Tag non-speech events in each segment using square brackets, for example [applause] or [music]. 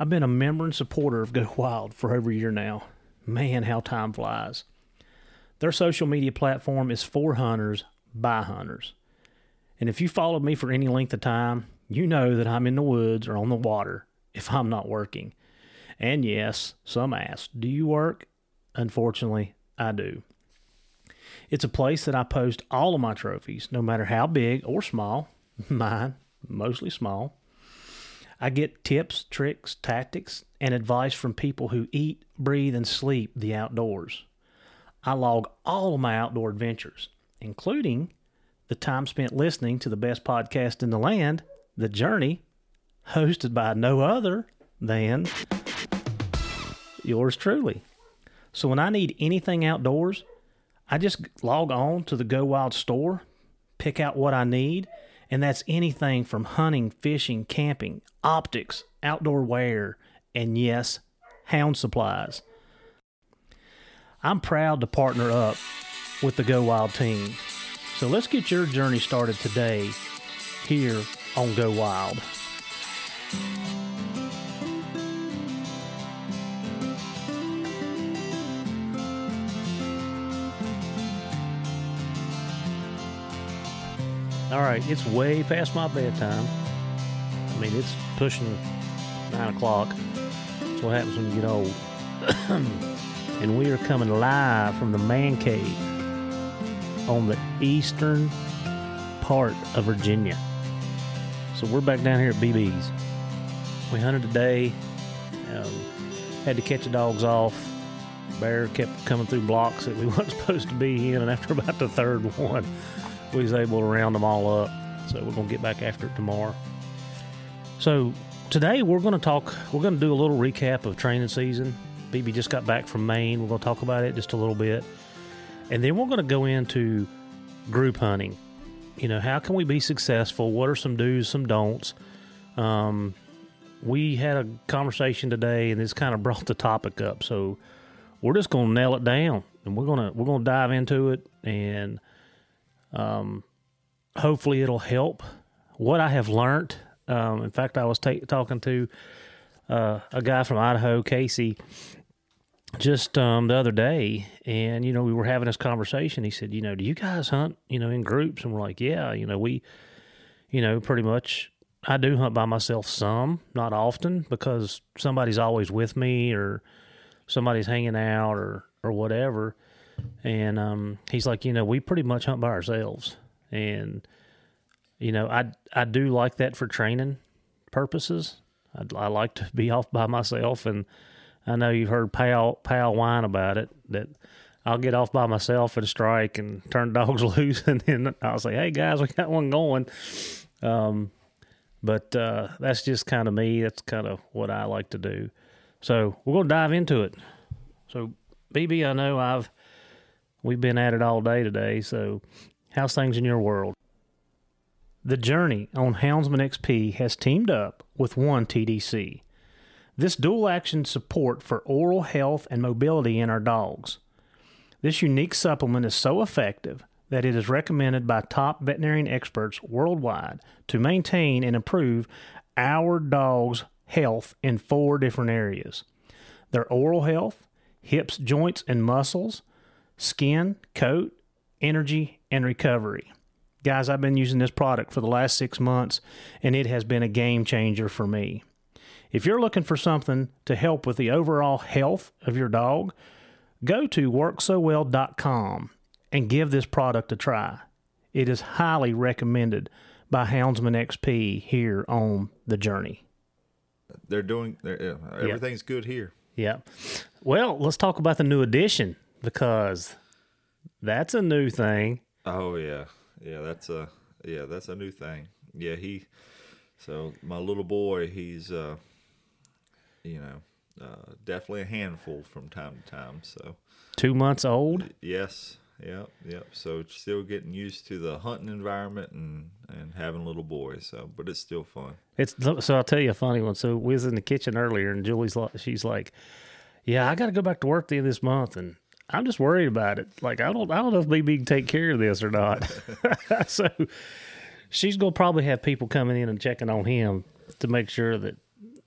I've been a member and supporter of Go [laughs] Wild for over a year now. Man, how time flies. Their social media platform is for hunters by hunters. And if you followed me for any length of time, you know that I'm in the woods or on the water if I'm not working. And yes, some ask, Do you work? Unfortunately, I do. It's a place that I post all of my trophies, no matter how big or small. [laughs] Mine, mostly small. I get tips, tricks, tactics, and advice from people who eat, breathe, and sleep the outdoors. I log all of my outdoor adventures, including the time spent listening to the best podcast in the land, The Journey, hosted by no other than yours truly. So when I need anything outdoors, I just log on to the Go Wild store, pick out what I need, and that's anything from hunting, fishing, camping, optics, outdoor wear, and yes, hound supplies. I'm proud to partner up with the Go Wild team. So let's get your journey started today here on Go Wild. All right, it's way past my bedtime. I mean, it's pushing nine o'clock. That's what happens when you get old. [clears throat] and we are coming live from the man cave on the eastern part of Virginia. So we're back down here at BB's. We hunted today. Um, had to catch the dogs off. Bear kept coming through blocks that we [laughs] weren't supposed to be in, and after about the third one, we was able to round them all up. So we're gonna get back after it tomorrow. So today we're gonna talk. We're gonna do a little recap of training season. BB just got back from Maine. We're gonna talk about it just a little bit, and then we're gonna go into group hunting. You know, how can we be successful? What are some do's, some don'ts? Um, we had a conversation today, and this kind of [laughs] brought the topic up. So we're just gonna nail it down, and we're gonna we're gonna dive into it and um, hopefully, it'll help. What I have learned, um, in fact, I was ta- talking to uh, a guy from Idaho, Casey, just um, the other day, and you know we were having this conversation. He said, "You know, do you guys hunt? You know, in groups?" And we're like, "Yeah, you know, we, you know, pretty much." I do hunt by myself some, not often, because somebody's always with me or somebody's hanging out or or whatever. And um, he's like, you know, we pretty much hunt by ourselves, and you know, I I do like that for training purposes. I, I like to be [laughs] off by myself, and I know you've heard pal pal whine about it that. I'll get off by myself and strike and turn [laughs] dogs loose, and then I'll say, "Hey guys, we got one going." Um, but uh, that's just kind of me. That's kind of what I like to do. So we're gonna dive into it. So BB, I know I've we've been at it all day today. So how's things in your world? The Journey on Houndsman XP has teamed up with One TDC. This dual action support for oral health and mobility in our dogs. This unique supplement is so effective that it is recommended by top veterinarian experts worldwide to maintain and improve our dog's health in four different areas their oral health, hips, joints, and muscles, skin, coat, energy, and recovery. Guys, I've been using this product for the last six months, and it has been a game changer for me. If you're looking for something to help with the overall health of your dog, go to worksowell.com and give this product a try. It is highly recommended by Houndsman XP here on the journey. They're doing they're, everything's good here. Yeah. Well, let's talk about the new edition because that's a new thing. Oh yeah, yeah. That's a yeah. That's a new thing. Yeah, he So my little boy, he's uh, you know, uh, definitely a handful from time to time. So Two months old. yes, yep, yep. So still getting used to the hunting environment and and having little boys. So, but it's still fun. It's so I'll tell you a funny one. So we was in the kitchen earlier, and Julie's like, she's like, "Yeah, I got to go back to work the end of this month, and I'm just worried about it. Like, I don't, I don't know if BB can take care of this or not." [laughs] [laughs] so she's gonna probably have people coming in and checking on him to make sure that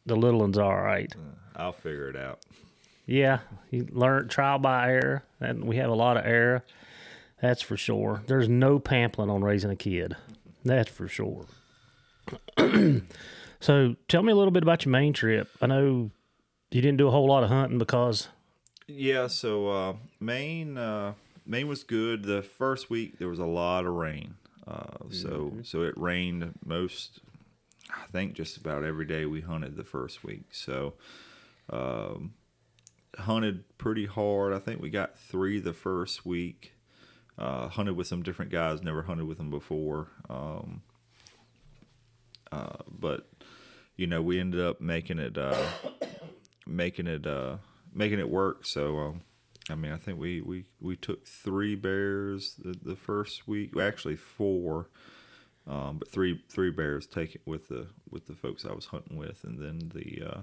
the little one's all right. I'll figure it out. Yeah, you learn trial by error, and we have a lot of error. That's for sure. There's no pamphlet on raising a kid. That's for sure. [clears throat] so, tell me a little bit about your Maine trip. I know you didn't do a whole lot of hunting because Yeah, so uh, Maine, uh, Maine was good. The first week there was a lot of rain, uh, so so it rained most. I think just about every day we hunted the first week. So um, hunted pretty hard. I think we got three the first week. Uh, hunted with some different guys. Never hunted with them before. Um, uh, but you know, we ended up making it. Uh, [coughs] making it uh making it work so um i mean i think we we we took three bears the, the first week well, actually four um but three three bears take it with the with the folks i was hunting with. And then the uh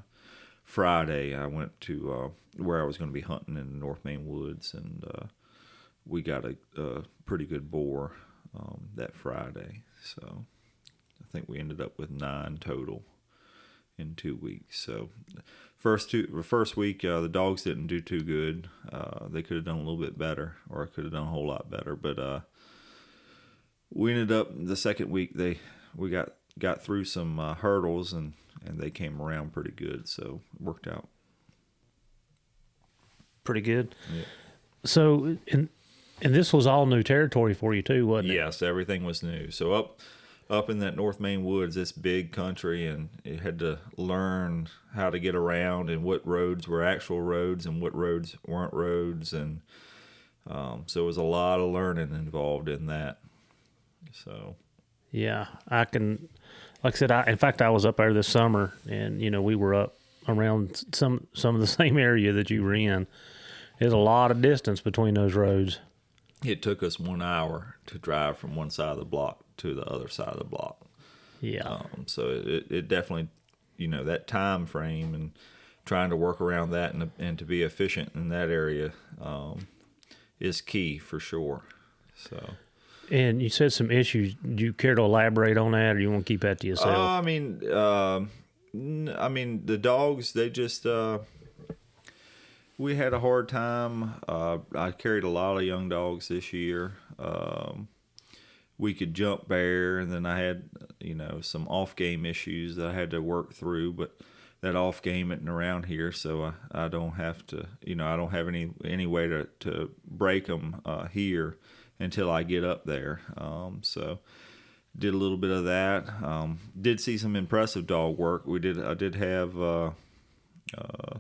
friday i went to uh where i was going to be hunting in the north Maine woods. And uh we got a, a pretty good boar um that friday. So i think we ended up with nine total in two weeks. So, first two, first week, uh, the dogs didn't do too good. Uh, they could have done a little bit better, or could have done a whole lot better. But uh, we ended up the second week. They we got got through some uh, hurdles and and they came around pretty good. So it worked out. pretty good. Yeah. So, and and this was all new territory for you too, wasn't it? Yes, everything was new. So up up in that North Maine woods, this big country, and it had to learn how to get around and what roads were actual roads and what roads weren't roads, and um, so it was a lot of learning involved in that. So Yeah, I can. Like I said, I in fact I was up there this summer, and you know we were up around some some of the [laughs] same area that you were in. There's a lot of distance between those roads. it took us one hour to drive from one side of the block to the other side of the block. Yeah, Um, so it, it definitely, you know, that time frame and trying to work around that and, and to be efficient in that area um, is key for sure. So, and you said some issues. Do you care to elaborate on that, or you want to keep that to yourself? uh, I mean, um n- I mean, the dogs, they just, uh, we had a hard time. Uh, I carried a lot of young dogs this year. Um, we could jump bear, and then I had, you know, some off game issues that I had to work through, but that off game isn't around here, so I, I don't have to, you know, I don't have any any way to to break them uh, here until I get up there. Um, so did a little bit of that. Um, did see some impressive dog work. We did. I did have. Uh, uh,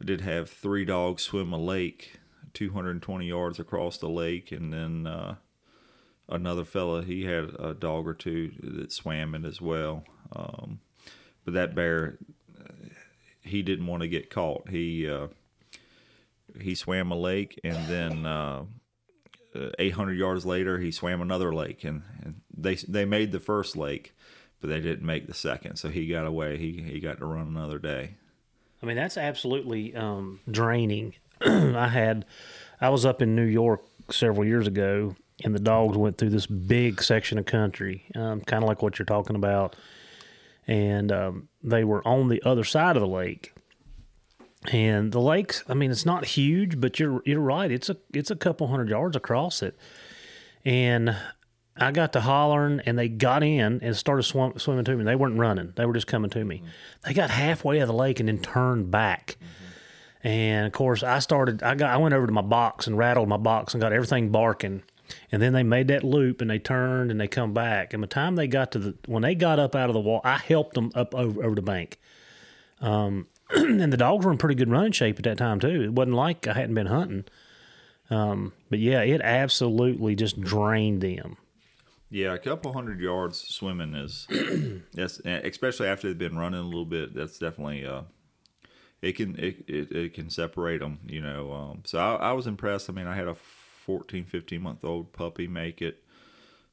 I did have three dogs swim a lake, 220 yards across the lake, and then uh, another fella he had a dog or two that swam it as well. Um, but that bear, he didn't want to get caught. He uh, he swam a lake, and then uh, 800 yards later, he swam another lake, and, and they they made the first lake, but they didn't make the second. So he got away. He he got to run another day. I mean, that's absolutely um, draining. [clears throat] I had, I was up in New York several years ago, and the dogs went through this big section of country, um, kind of like what you're talking about, and um, they were on the other side of the lake. And the lakes, I mean, it's not huge, but you're you're right. It's a it's a couple hundred yards across it, and I got to hollering, and they got in and started swim, swimming to me. They weren't running; they were just coming to me. They got halfway of the lake and then turned back. And of course, I started. I got. I went over to my box and rattled my box and got everything barking. And then they made that loop and they turned and they come back. And by the time they got to the when they got up out of the wall, I helped them up over over the bank. Um, [clears throat] and the dogs were in pretty good running shape at that time too. It wasn't like I hadn't been hunting. Um, but yeah, it absolutely just drained them. Yeah, a couple hundred yards swimming is [clears throat] that's especially after they've been running a little bit. That's definitely uh, it can it, it, it can separate them. You know, um, so I, I was impressed. I mean, I had a 14, 15 month old puppy make it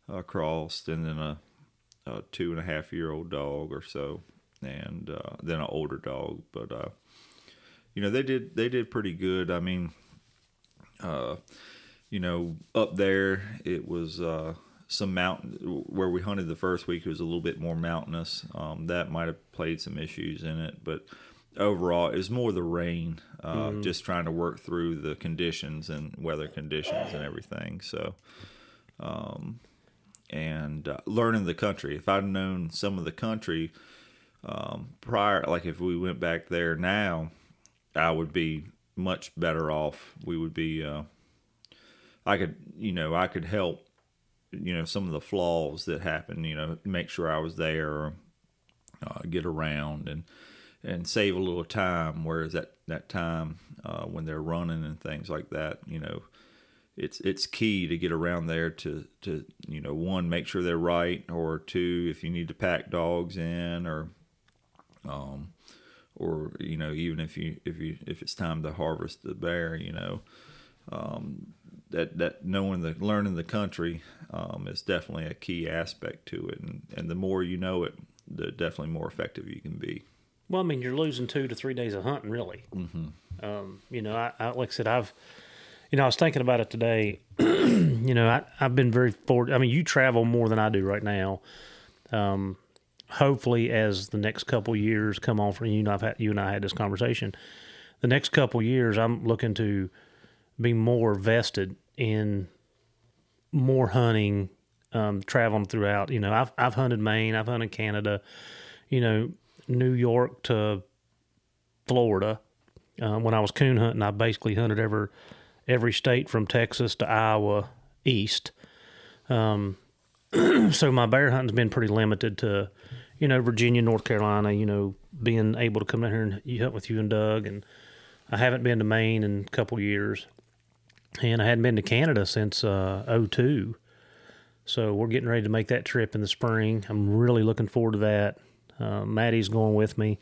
across, and then a, a two and a half year old dog or so, and uh, then an older dog. But uh, you know, they did they did pretty good. I mean, uh, you know, up there it was uh, some mountain where we hunted the first week. It was a little bit more mountainous. Um, that might have played some issues in it, but overall it was more the rain. Uh, mm. Just trying to work through the conditions and weather conditions and everything. So. Um, and uh, learning the country. If I'd known some of the country um, prior, like if we went back there now, I would be much better off. We would be, uh, I could, you know, I could help, you know, some of the flaws that happen, you know, make sure I was there, uh, get around and, and save a little time. Whereas that, that time uh, when they're running and things like that, you know, it's it's key to get around there to to you know one make sure they're right or two if you need to pack dogs in or um or you know even if you if you if it's time to harvest the bear you know um that that knowing the learning the country um is definitely a key aspect to it and and the more you know it the definitely more effective you can be well i mean you're losing two to three days of hunting really mm-hmm. um you know I, I like i said i've you know, I was thinking about it today. [clears throat] you know, I, I've been very forward. I mean, you travel more than I do right now. Um, hopefully, as the next couple years come on for you, and I've had you and I had this conversation. The next couple years, I'm looking to be more vested in more hunting, um, traveling throughout. You know, I've I've hunted Maine, I've hunted Canada, you know, New York to Florida. Uh, when I was coon hunting, I basically hunted every every state from Texas to Iowa east. Um, [clears throat] so my bear hunting's been pretty limited to, you know, Virginia, North Carolina. You know, being able to come down here and hunt with you and Doug, and I haven't been to Maine in a couple years, and I hadn't been to Canada since uh, 02. So we're getting ready to make that trip in the spring. I'm really looking forward to that. Uh, Maddie's going with me,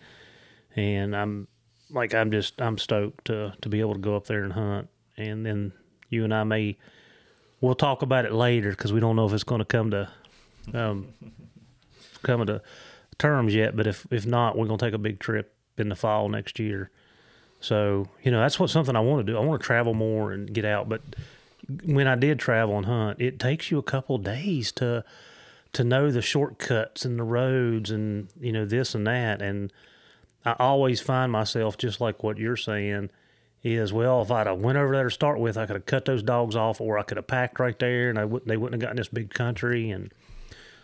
and I'm like I'm just I'm stoked to to be able to go up there and hunt and then you and I may we'll talk about it later because we don't know if it's going to come to um, come to terms yet. But if if not, we're going to take a big trip in the fall next year. So you know that's what something I want to do. I want to travel more and get out. But when I did travel and hunt, it takes you a couple days to to know the shortcuts and the roads and you know this and that. And I always find myself just like what you're saying is well, if I'd have went over there to start with, I could have cut those dogs off, or I could have packed right there, and I wouldn't they wouldn't have gotten this big country, and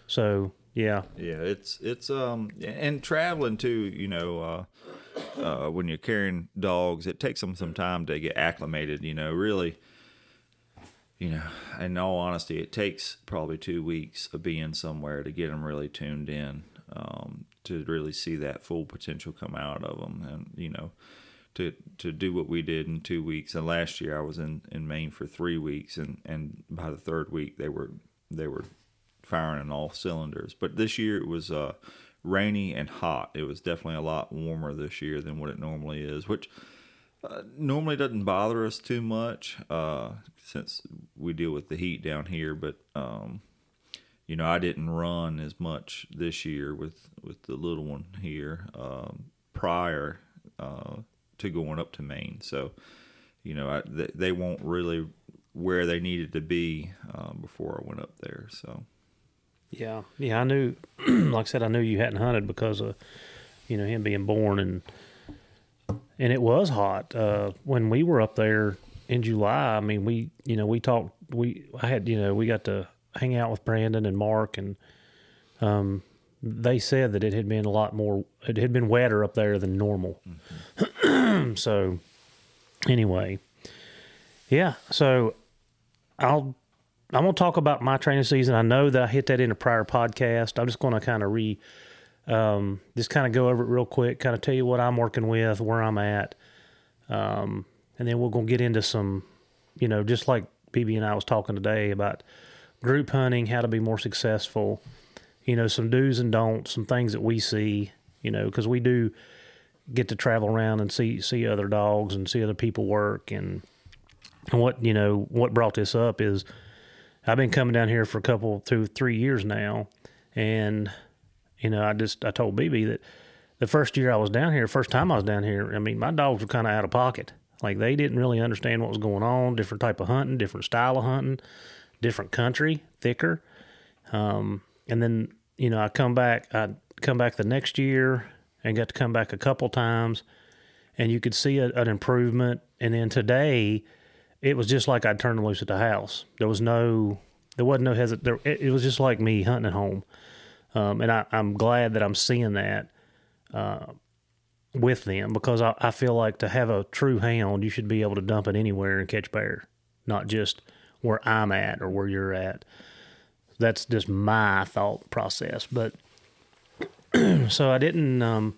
so yeah, yeah, it's it's um and traveling too, you know, uh, uh, when you're carrying dogs, it takes them some time to get acclimated, you know, really. You know, in all honesty, it takes probably two weeks of being somewhere to get them really tuned in, um, to really see that full potential come out of them, and you know, to to do what we did in two weeks. And last year I was in, in Maine for three weeks, and, and by the third week they were they were firing on all cylinders. But this year it was uh, rainy and hot. It was definitely a lot warmer this year than what it normally is, which uh, normally doesn't bother us too much uh, since we deal with the heat down here. But um, you know, I didn't run as much this year with with the little one here um, prior uh, to going up to Maine. So, you know, I, they, they won't really where they needed to be um, before I went up there. So, yeah, yeah, I knew. [clears throat] like I said, I knew you hadn't hunted because of you know him being born and and it was hot uh, when we were up there in July. I mean, we you know we talked. We I had you know we got to hang out with Brandon and Mark and um they said that it had been a lot more it had been wetter up there than normal mm-hmm. [clears throat] so anyway yeah so i'll i'm to talk about my training season i know that i hit that in a prior podcast i'm just to kind of re um, just kind of go over it real quick kind of tell you what i'm working with where i'm at. Um, and then we're to get into some you know just like bb and i was talking today about group hunting, how to be more successful, you know, some do's and don'ts, some things that we see, you know, because we do get to travel around and see see other dogs and see other people work. And and what you know what brought this up is I've been coming down here for a couple two three years now. And you know I just I told BB that the first year I was down here first time I was down here I mean my dogs were kind of out of pocket like they didn't really understand what was going on different type of hunting different style of hunting different country thicker um, and then you know I come back I come back the next year and got to come back a couple times, and you could see a, an improvement. And then today, it was just like I'd turned loose at the house. There was no, there wasn't no hesitation. It, it, was just like me hunting at home, um, and I, am glad that I'm seeing that uh, with them because I, I feel like to have a true hound, you should be able to dump it anywhere and catch bear, not just where I'm at or where you're at. That's just my thought process, but [clears throat] so I didn't. Um,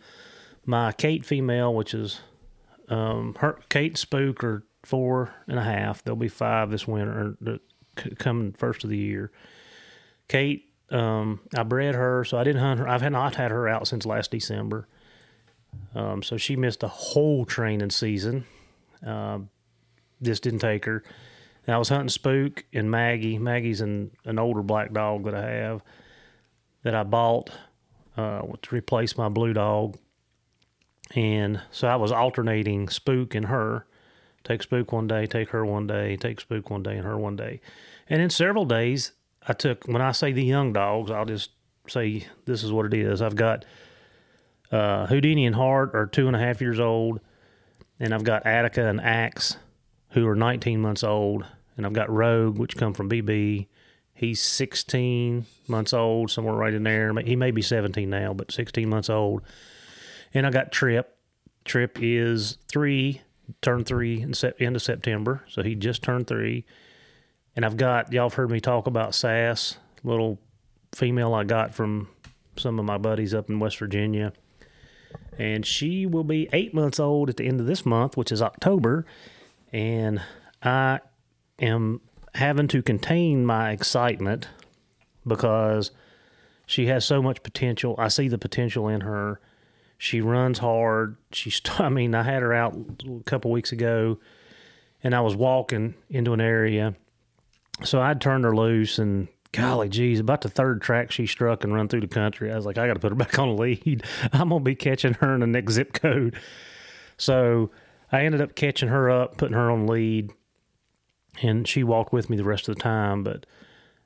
my Kate female, which is um, her Kate Spook, are four and a half. They'll be five this winter, coming first of the year. Kate, um, I bred her, so I didn't hunt her. I've not had her out since last December. Um, so she missed a whole training season. Uh, just didn't take her. And I was hunting Spook and Maggie. Maggie's an, an older black dog that I have that I bought uh, to replace my blue dog. And so I was alternating Spook and her. Take Spook one day, take her one day, take Spook one day, and her one day. And in several days, I took, when I say the young dogs, I'll just say this is what it is. I've got uh, Houdini and Hart are two and a half years old. And I've got Attica and Axe, who are 19 months old. And I've got Rogue, which come from BB. He's 16 months old, somewhere right in there. He may be 17 now, but 16 months old. And I got Trip. Trip is three, turned three in end of September, so he just turned three. And I've got y'all have heard me talk about Sass, little female I got from some of my buddies up in West Virginia. And she will be eight months old at the end of this month, which is October. And I am having to contain my excitement because she has so much potential. I see the potential in her. She runs hard. She's, [laughs] I mean, I had her out a couple weeks ago and I was walking into an area. So I'd turned her loose and golly geez, about the third track she struck and run through the country. I was like, I got to put her [laughs] back on the lead. I'm going to be catching her in the next zip code. So I ended up catching her up, putting her on lead and she walked with me the rest of the time. But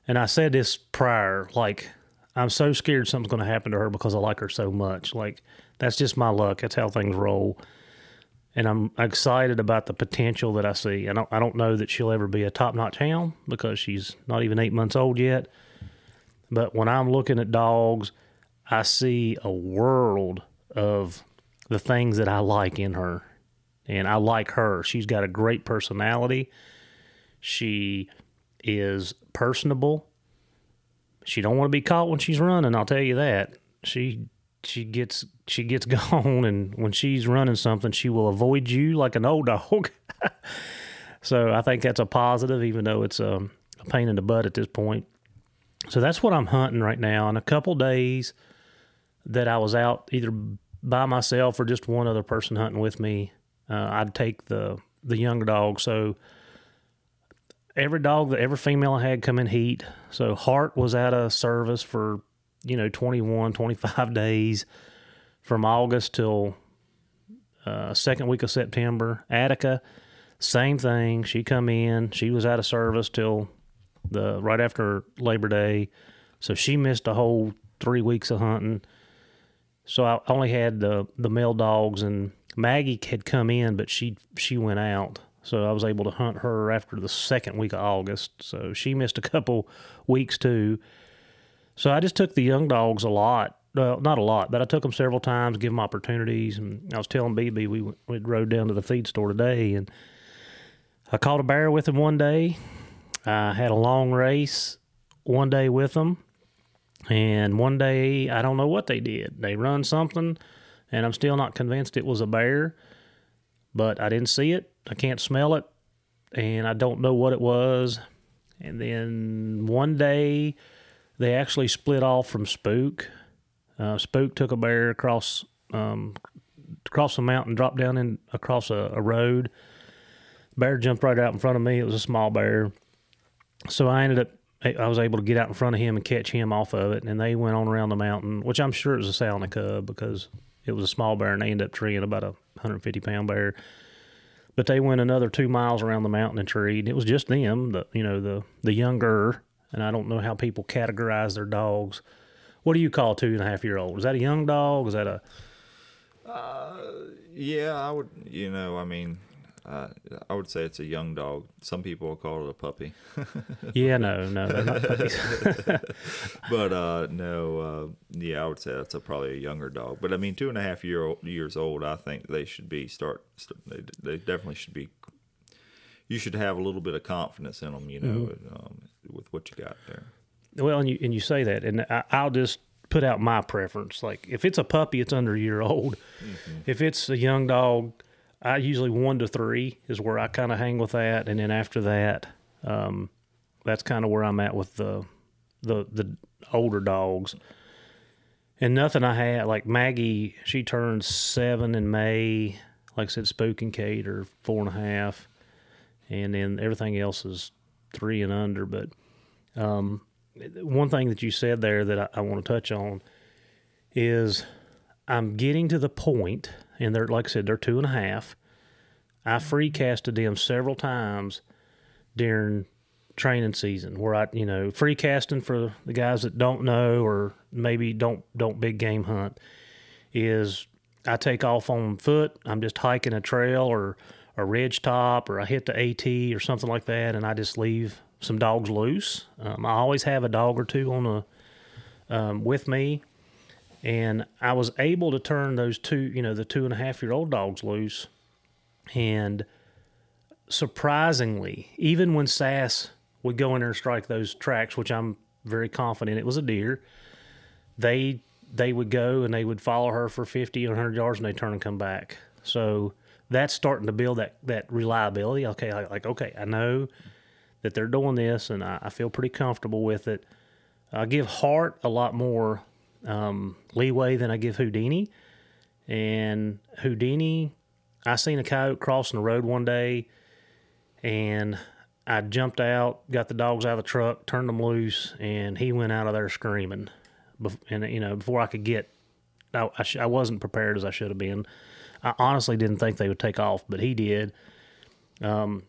and I said this prior, like I'm so scared something's going to happen to her because I like her so much. Like that's just my luck. That's how things roll. And I'm excited about the potential that I see. I don't, I don't know that she'll ever be a top notch hound because she's not even eight months old yet. But when I'm looking at dogs, I see a world of the things that I like in her. And I like her. She's got a great personality. She is personable. She don't want to be caught when she's running. I'll tell you that. She she gets she gets [laughs] gone, and when she's running something, she will avoid you like an old dog. [laughs] so I think that's a positive, even though it's a, a pain in the butt at this point. So that's what I'm hunting right now. In a couple days that I was out either by myself or just one other person hunting with me, uh, I'd take the the younger dog. So every dog that every female I had come in heat. So Hart was out of service for, you know, 21, 25 [laughs] days from August till uh, second week of September. Attica, same thing. She come in. She was out of service till the right after Labor Day. So she missed a whole three weeks of hunting. So I only had the the male dogs and Maggie had come in, but she she went out. So I was able to hunt her after the second week of August. So she missed a couple weeks too. So I just took the young dogs a lot. Well, not a lot, but I took them several times, give them opportunities. And I was telling BB we we rode down to the feed store today, and I caught a bear with him one day. I had a long race one day with them, and one day I don't know what they did. They run something, and I'm still not convinced it was a bear, but I didn't see it I can't smell it, and I don't know what it was. And then one day, they actually split off from Spook. Uh, Spook took a bear across um, across the mountain, dropped down in across a, a road. Bear jumped right out in front of me. It was a small bear, so I ended up I was able to get out in front of him and catch him off of it. And they went on around the mountain, which I'm sure it was a Sally cub because it was a small bear and they ended up treeing about a 150 pound bear. But they went another two miles around the mountain and treed. It was just them, the you know the the younger, and I don't know how people categorize their dogs. What do you call a two and a half year old? Is that a young dog? Is that a uh, yeah, I would. You know, I mean, uh, I would say it's a young dog. Some people will call it a puppy. [laughs] yeah, no, no, they're not puppies. [laughs] but uh, no, uh, yeah, I would say that's a, probably a younger dog. But I mean, two and a half year old, years old, I think they should be start. start they, they definitely should be. You should have a little bit of confidence in them, you know, mm-hmm. um, with what you got there. Well, and you and you say that, and I, I'll just put out my preference. Like if it's a puppy, it's under a year old. Mm-hmm. If it's a young dog I usually one to three is where I kind of hang with that, and then after that, um, that's kind of where I'm at with the the the older dogs. And nothing I had like Maggie, she turns seven in May. Like I said, Spook and Kate are four and a half, and then everything else is three and under. But um, one thing that you said there that I, I want to touch on is I'm getting to the point and they're like I said, they're two and a half. I free casted them several times during training season where I, you know, free casting for the guys that don't know or maybe don't don't big game hunt is I take off on foot. I'm just hiking a trail or a ridge top or I hit the AT or something like that, and I just leave some dogs loose. Um, I always have a dog or two on the um, with me and I was able to turn those two, you know, the two and a half year old dogs loose. And surprisingly, even when Sass would go in there and strike those tracks, which I'm very confident it was a deer, they they would go and they would follow her for 50 or 100 yards and they turn and come back. So that's starting to build that, that reliability. Okay, like okay, I know that they're doing this and I, I feel pretty comfortable with it. I give Hart a lot more um, leeway than I give Houdini. And Houdini, I seen a coyote crossing the road one day, and I jumped out, got the dogs out of the truck, turned them loose, and he went out of there screaming. And you know, before I could get, I, I, sh- I wasn't prepared as I should have been. I honestly didn't think they would take off, but he did. Um,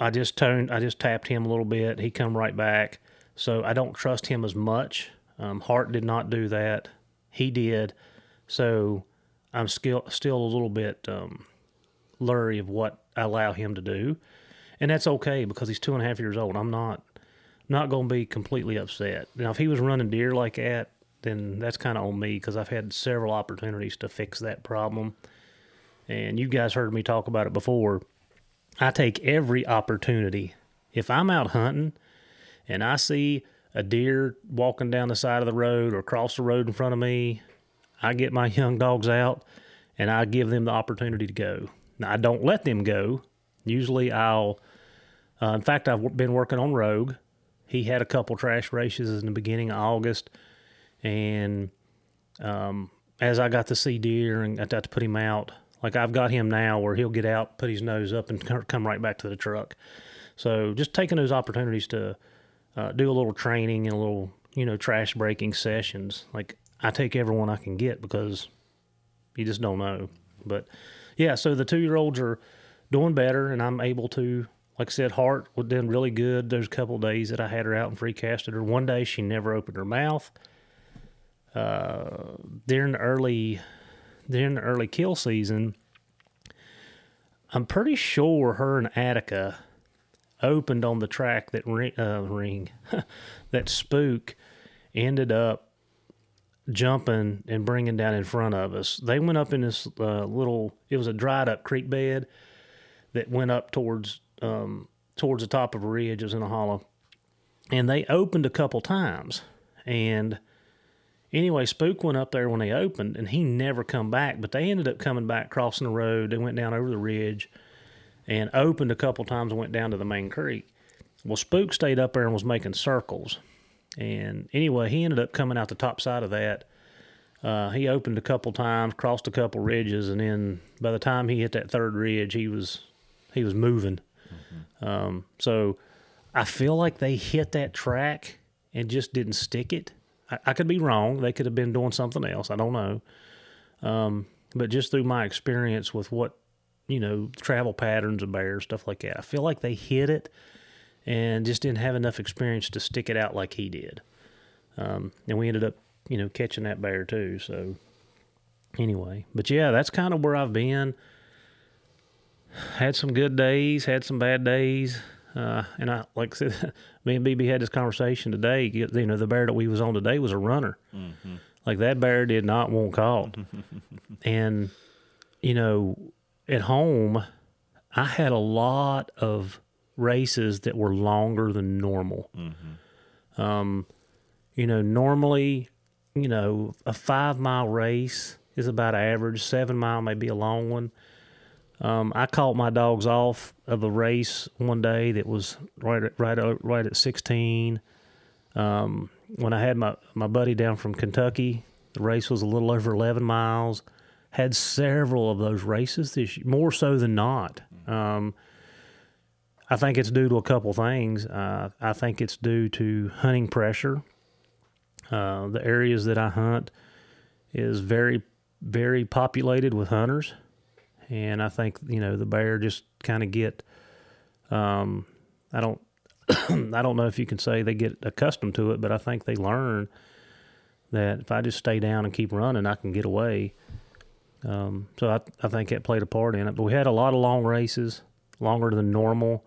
I just turned, I just tapped him a little bit. He come right back. So I don't trust him as much um, Hart did not do that. He did. So I'm still still a little bit um, leery of what I allow him to do, and that's okay because he's two and a half years old. I'm not not going to be completely upset. Now, if he was running deer like that, then that's kind of on me because I've had several opportunities to fix that problem. And you guys heard me talk about it before. I take every opportunity. If I'm out hunting and I see a deer walking down the side of the road or across the road in front of me, I get my young dogs out and I give them the opportunity to go. Now, I don't let them go. Usually, I'll, uh, in fact, I've been working on Rogue. He had a couple trash races in the beginning of August. And um, as I got to see deer and I got to put him out, like I've got him now where he'll get out, put his nose up, and [laughs] come right back to the truck. So just taking those opportunities to uh, do a little training and a little, you know, trash breaking sessions. Like I take everyone I can get because you just don't know. But yeah, so the two year olds are doing better, and I'm able to, like I said, Hart was doing really good. A couple days that I had her out and free casted her. One day she never opened her mouth. Uh, during the early during the early kill season, I'm pretty sure her and Attica opened on the track that ring, uh, ring [laughs] that spook ended up jumping and bringing down in front of us. They went up in this uh, little. It was a dried up creek bed that went up towards um, towards the top of a ridge. It was in a hollow, and they opened a couple times. And anyway, Spook went up there when they opened, and he never come back. But they ended up coming back, crossing the road. They went down over the ridge and opened a couple times and went down to the main creek. well, Spook stayed up there and was making circles. And anyway, he ended up coming out the top side of that. Uh, he opened a couple times, crossed a couple ridges, and then by the time he hit that third ridge, he was he was moving. Um, so I feel like they hit that track and just didn't stick it. I, I could be wrong; they could have been doing something else. I don't know. Um, but just through my experience with what you know, travel patterns of bears, stuff like that, I feel like they hit it and just didn't have enough experience to stick it out like he did. Um, and we ended up, you know, catching that bear too. So anyway, but yeah, that's kind of where I've been. Had some good days, had some bad days. Uh, and I, like I said, [laughs] me and BB had this conversation today. You know, the bear that we was on today was a runner. Mm-hmm. Like that bear did not want caught. [laughs] and, you know, at home, I had a lot of races that were longer than normal. Mm-hmm. Um, you know, normally, you know, a five mile race is about average. Seven mile may be a long one. Um, I caught my dogs off of a race one day that was right at, right right at 16. Um, when I had my, my buddy down from Kentucky, the race was a little over 11 miles. Had several of those races this year, more so than not. Um, I think it's due to a couple things. Uh, I think it's due to hunting pressure. Uh, the areas that I hunt is very, very populated with hunters, and I think you know the bear just kind of get. Um, I don't, [clears throat] I don't know if you can say they get accustomed to it, but I think they learn that if I just stay down and keep running, I can get away. Um, so I, I think that played a part in it. But we had a lot of long races, longer than normal.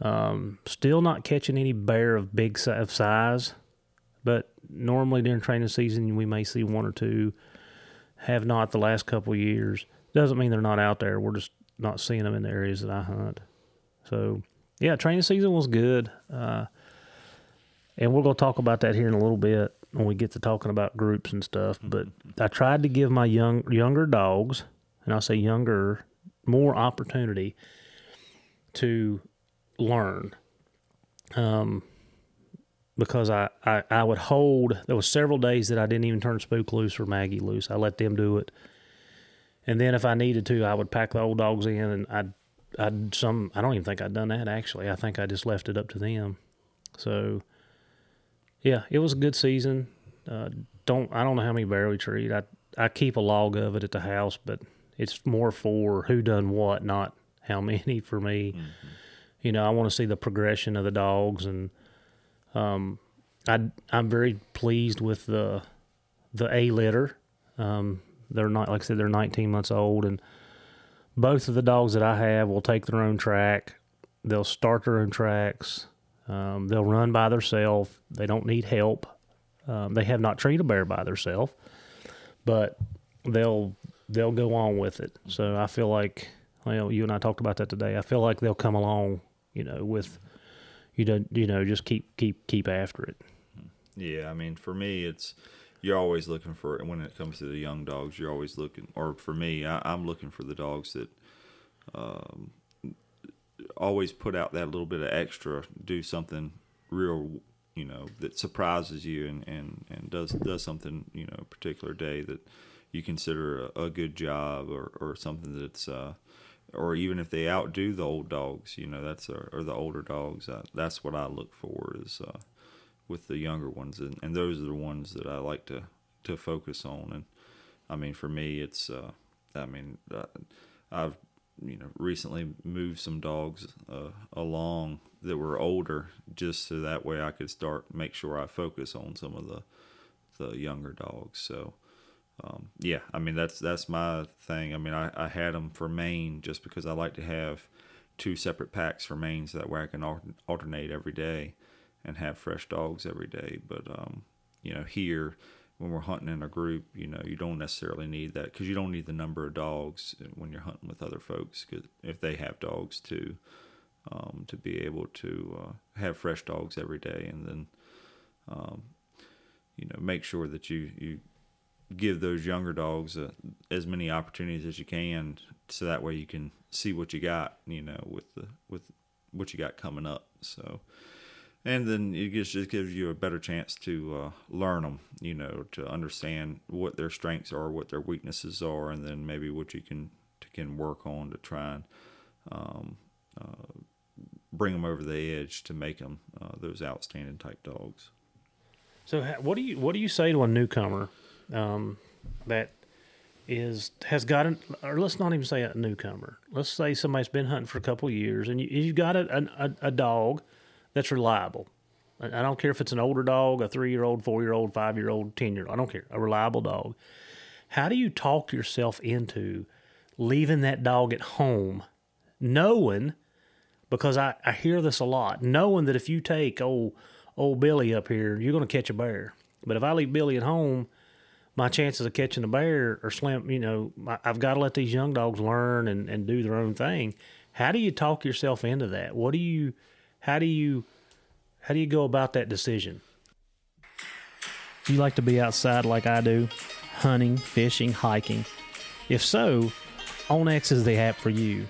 Um, still not catching any bear of big of size, but normally during training season we may see one or two. Have not the last couple years. Doesn't mean they're not out there. We're just not seeing them in the areas that I hunt. So yeah, training season was good, uh, and we're gonna talk about that here in a little bit when we get to talking about groups and stuff. But I tried to give my young younger dogs, and I'll say younger, more opportunity to learn. Um, because I, I, I would hold there was several days that I didn't even turn Spook loose or Maggie loose. I let them do it. And then if I needed to, I would pack the old dogs in and I'd I'd some I don't even think I'd done that actually. I think I just left it up to them. So yeah, it was a good season. Uh, don't I don't know how many bear we treat. I I keep a log of it at the house, but it's more for who done what, not how [laughs] many for me. Mm-hmm you know, I want to see the progression of the dogs, and um, I I'm very pleased with the the A litter. Um, they're not like I said, they're 19 months old, and both of the dogs that I have will take their own track. They'll start their own tracks. Um, they'll run by themselves. They don't need help. Um, they have not treated a bear by themselves, but they'll they'll go on with it. So I feel like well, you and I talked about that today. I feel like they'll come along you know, with you know, you know, just keep keep keep after it. Yeah, I mean, for me, it's you're always looking for when it comes to the young dogs. You're always looking, or for me, I, am looking for the dogs that um, always put out that little bit of extra, do something real, you know, that surprises you and and and does does something, you know, particular day that you consider a, a good job or or something that's uh, or even if they outdo the old dogs, you know, that's or, or the older dogs. That's what I look for is uh, with the younger ones, and, and those are the ones that I like to to focus on. And I mean, for me, it's uh, I mean, uh, I've you know recently moved some dogs uh, along that were older, just so that way I could start make sure I focus on some of the the younger dogs. So um, yeah, I mean that's that's my thing. I mean, I, I had them for Maine just because I like to have two separate packs for Maine, so that way I can alternate every day and have fresh dogs every day. But um, you know, here when we're hunting in a group, you know, you don't necessarily need that because you don't need the number of dogs when you're hunting with other folks. Cause if they have dogs too, um, to be able to uh, have fresh dogs every day, and then um, you know make sure that you you give those younger dogs uh, as many opportunities as you can, so that way you can see what you got, you know, with the with what you got coming up. So, and then it just, gives you a better chance to uh, learn them. You know, to understand what their strengths are, what their weaknesses are, and then maybe what you can can work on to try and um, uh, bring them over the edge to make them uh, those outstanding type dogs. So, what do you what do you say to a newcomer um, that is has got an, or let's not even say a newcomer. Let's say somebody's been hunting for a couple years, and you, you've got a, a, a dog that's reliable. I don't care if it's an older dog, a three year old, four year old, five year old, ten year old. I don't care. A reliable dog. How do you talk yourself into leaving that dog at home, knowing because I, I hear this a lot, knowing that if you take old old Billy up here, you're going to catch a bear. But if I leave Billy at home, my chances of catching a bear are slim. You know, I've got to let these young dogs learn and, and do their own thing. How do you talk yourself into that? What do you, how do you, how do you go about that decision? Do you like to be outside like I do, hunting, fishing, hiking? If so, onX is the app for you.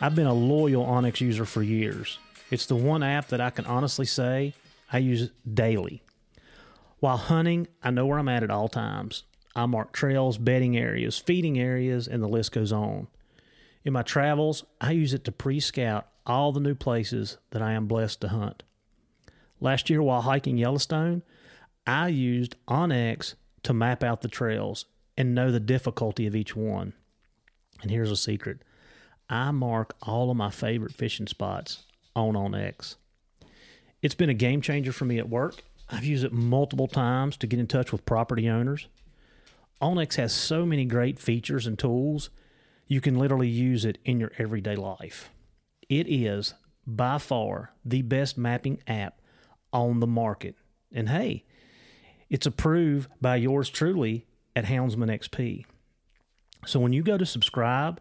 I've been a loyal onX user for years. It's the one app that I can honestly say I use daily. While hunting, I know where I'm at at all times. I mark trails, bedding areas, feeding areas, and the list goes on. In my travels, I use it to pre scout all the new places that I am blessed to hunt. Last year, while hiking Yellowstone, I used onX to map out the trails and know the difficulty of each one. And here's a secret I mark all of my favorite fishing spots on onX. It's been a game changer for me at work. I've used it multiple times to get in touch with property owners. onX has so many great features and tools, you can literally use it in your everyday life. It is by far the best mapping app on the market. And hey, it's approved by yours truly at Houndsman XP. So when you go to subscribe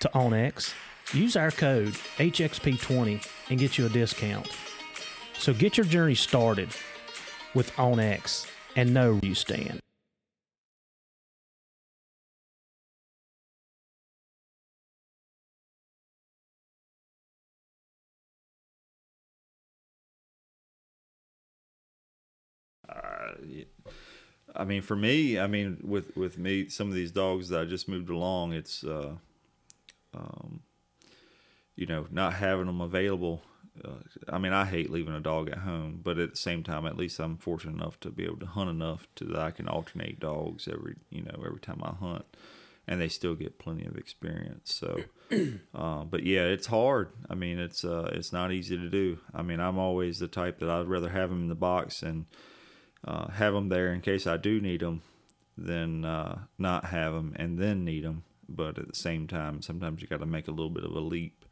to onX, use our code HXP20 and get you a discount. So get your journey started with onX and know where you stand. I mean, for me, I mean, with with me, some of these dogs that I just moved along, it's, uh, um, you know, not having them available. Uh, I mean, I hate leaving a dog at home, but at the same time, at least I'm fortunate enough to be able to hunt enough to that I can alternate dogs every, you know, every time I hunt, and they still get plenty of experience. So, [clears throat] uh, but yeah, it's hard. I mean, it's uh, it's not easy to do. I mean, I'm always the type that I'd rather have them in the box and uh, have them there in case I do need them, than uh, not have them and then need them. But at the same time, sometimes you got to make a little bit of a leap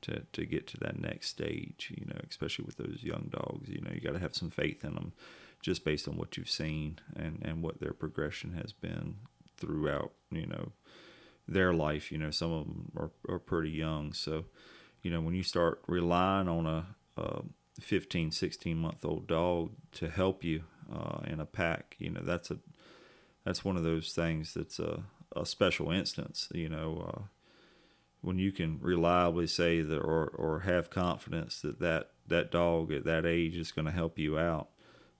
to to get to that next stage. You know, especially with those young dogs. You know, you got to have some faith in them, just based on what you've seen and and what their progression has been throughout. You know, their life. You know, some of them are are pretty young, so you know when you start relying on a, a 15 16 month old dog to help you uh, in a pack. You know, that's a that's one of those things that's a, a special instance. You know, uh, when you can reliably say that or or have confidence that that that dog at that age is going to help you out.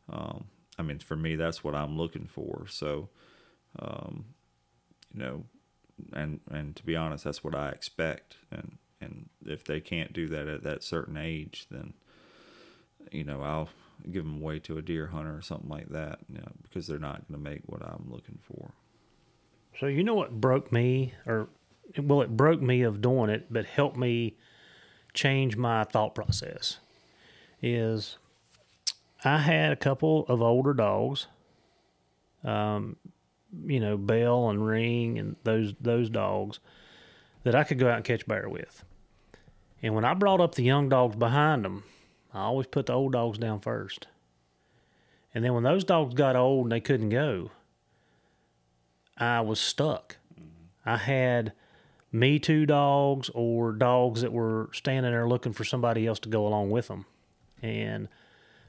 Um, I mean, for me, that's what I'm looking for. So, um, you know, and and to be honest, that's what I expect. And and if they can't do that at that certain age, then you know I'll give them away to a deer hunter or something like that, you know, because they're not going to make what I'm looking for. So you know what broke me, or well, it broke me of doing it, but helped me change my thought process. Is I had a couple of older dogs, um, you know, Bell and Ring and those those dogs that I could go out and catch bear with. And when I brought up the young dogs behind them, I always put the old dogs down first. And then when those dogs got old and they couldn't go, I was stuck. Mm-hmm. I had me too dogs or dogs that were standing there looking for somebody else to go along with them. And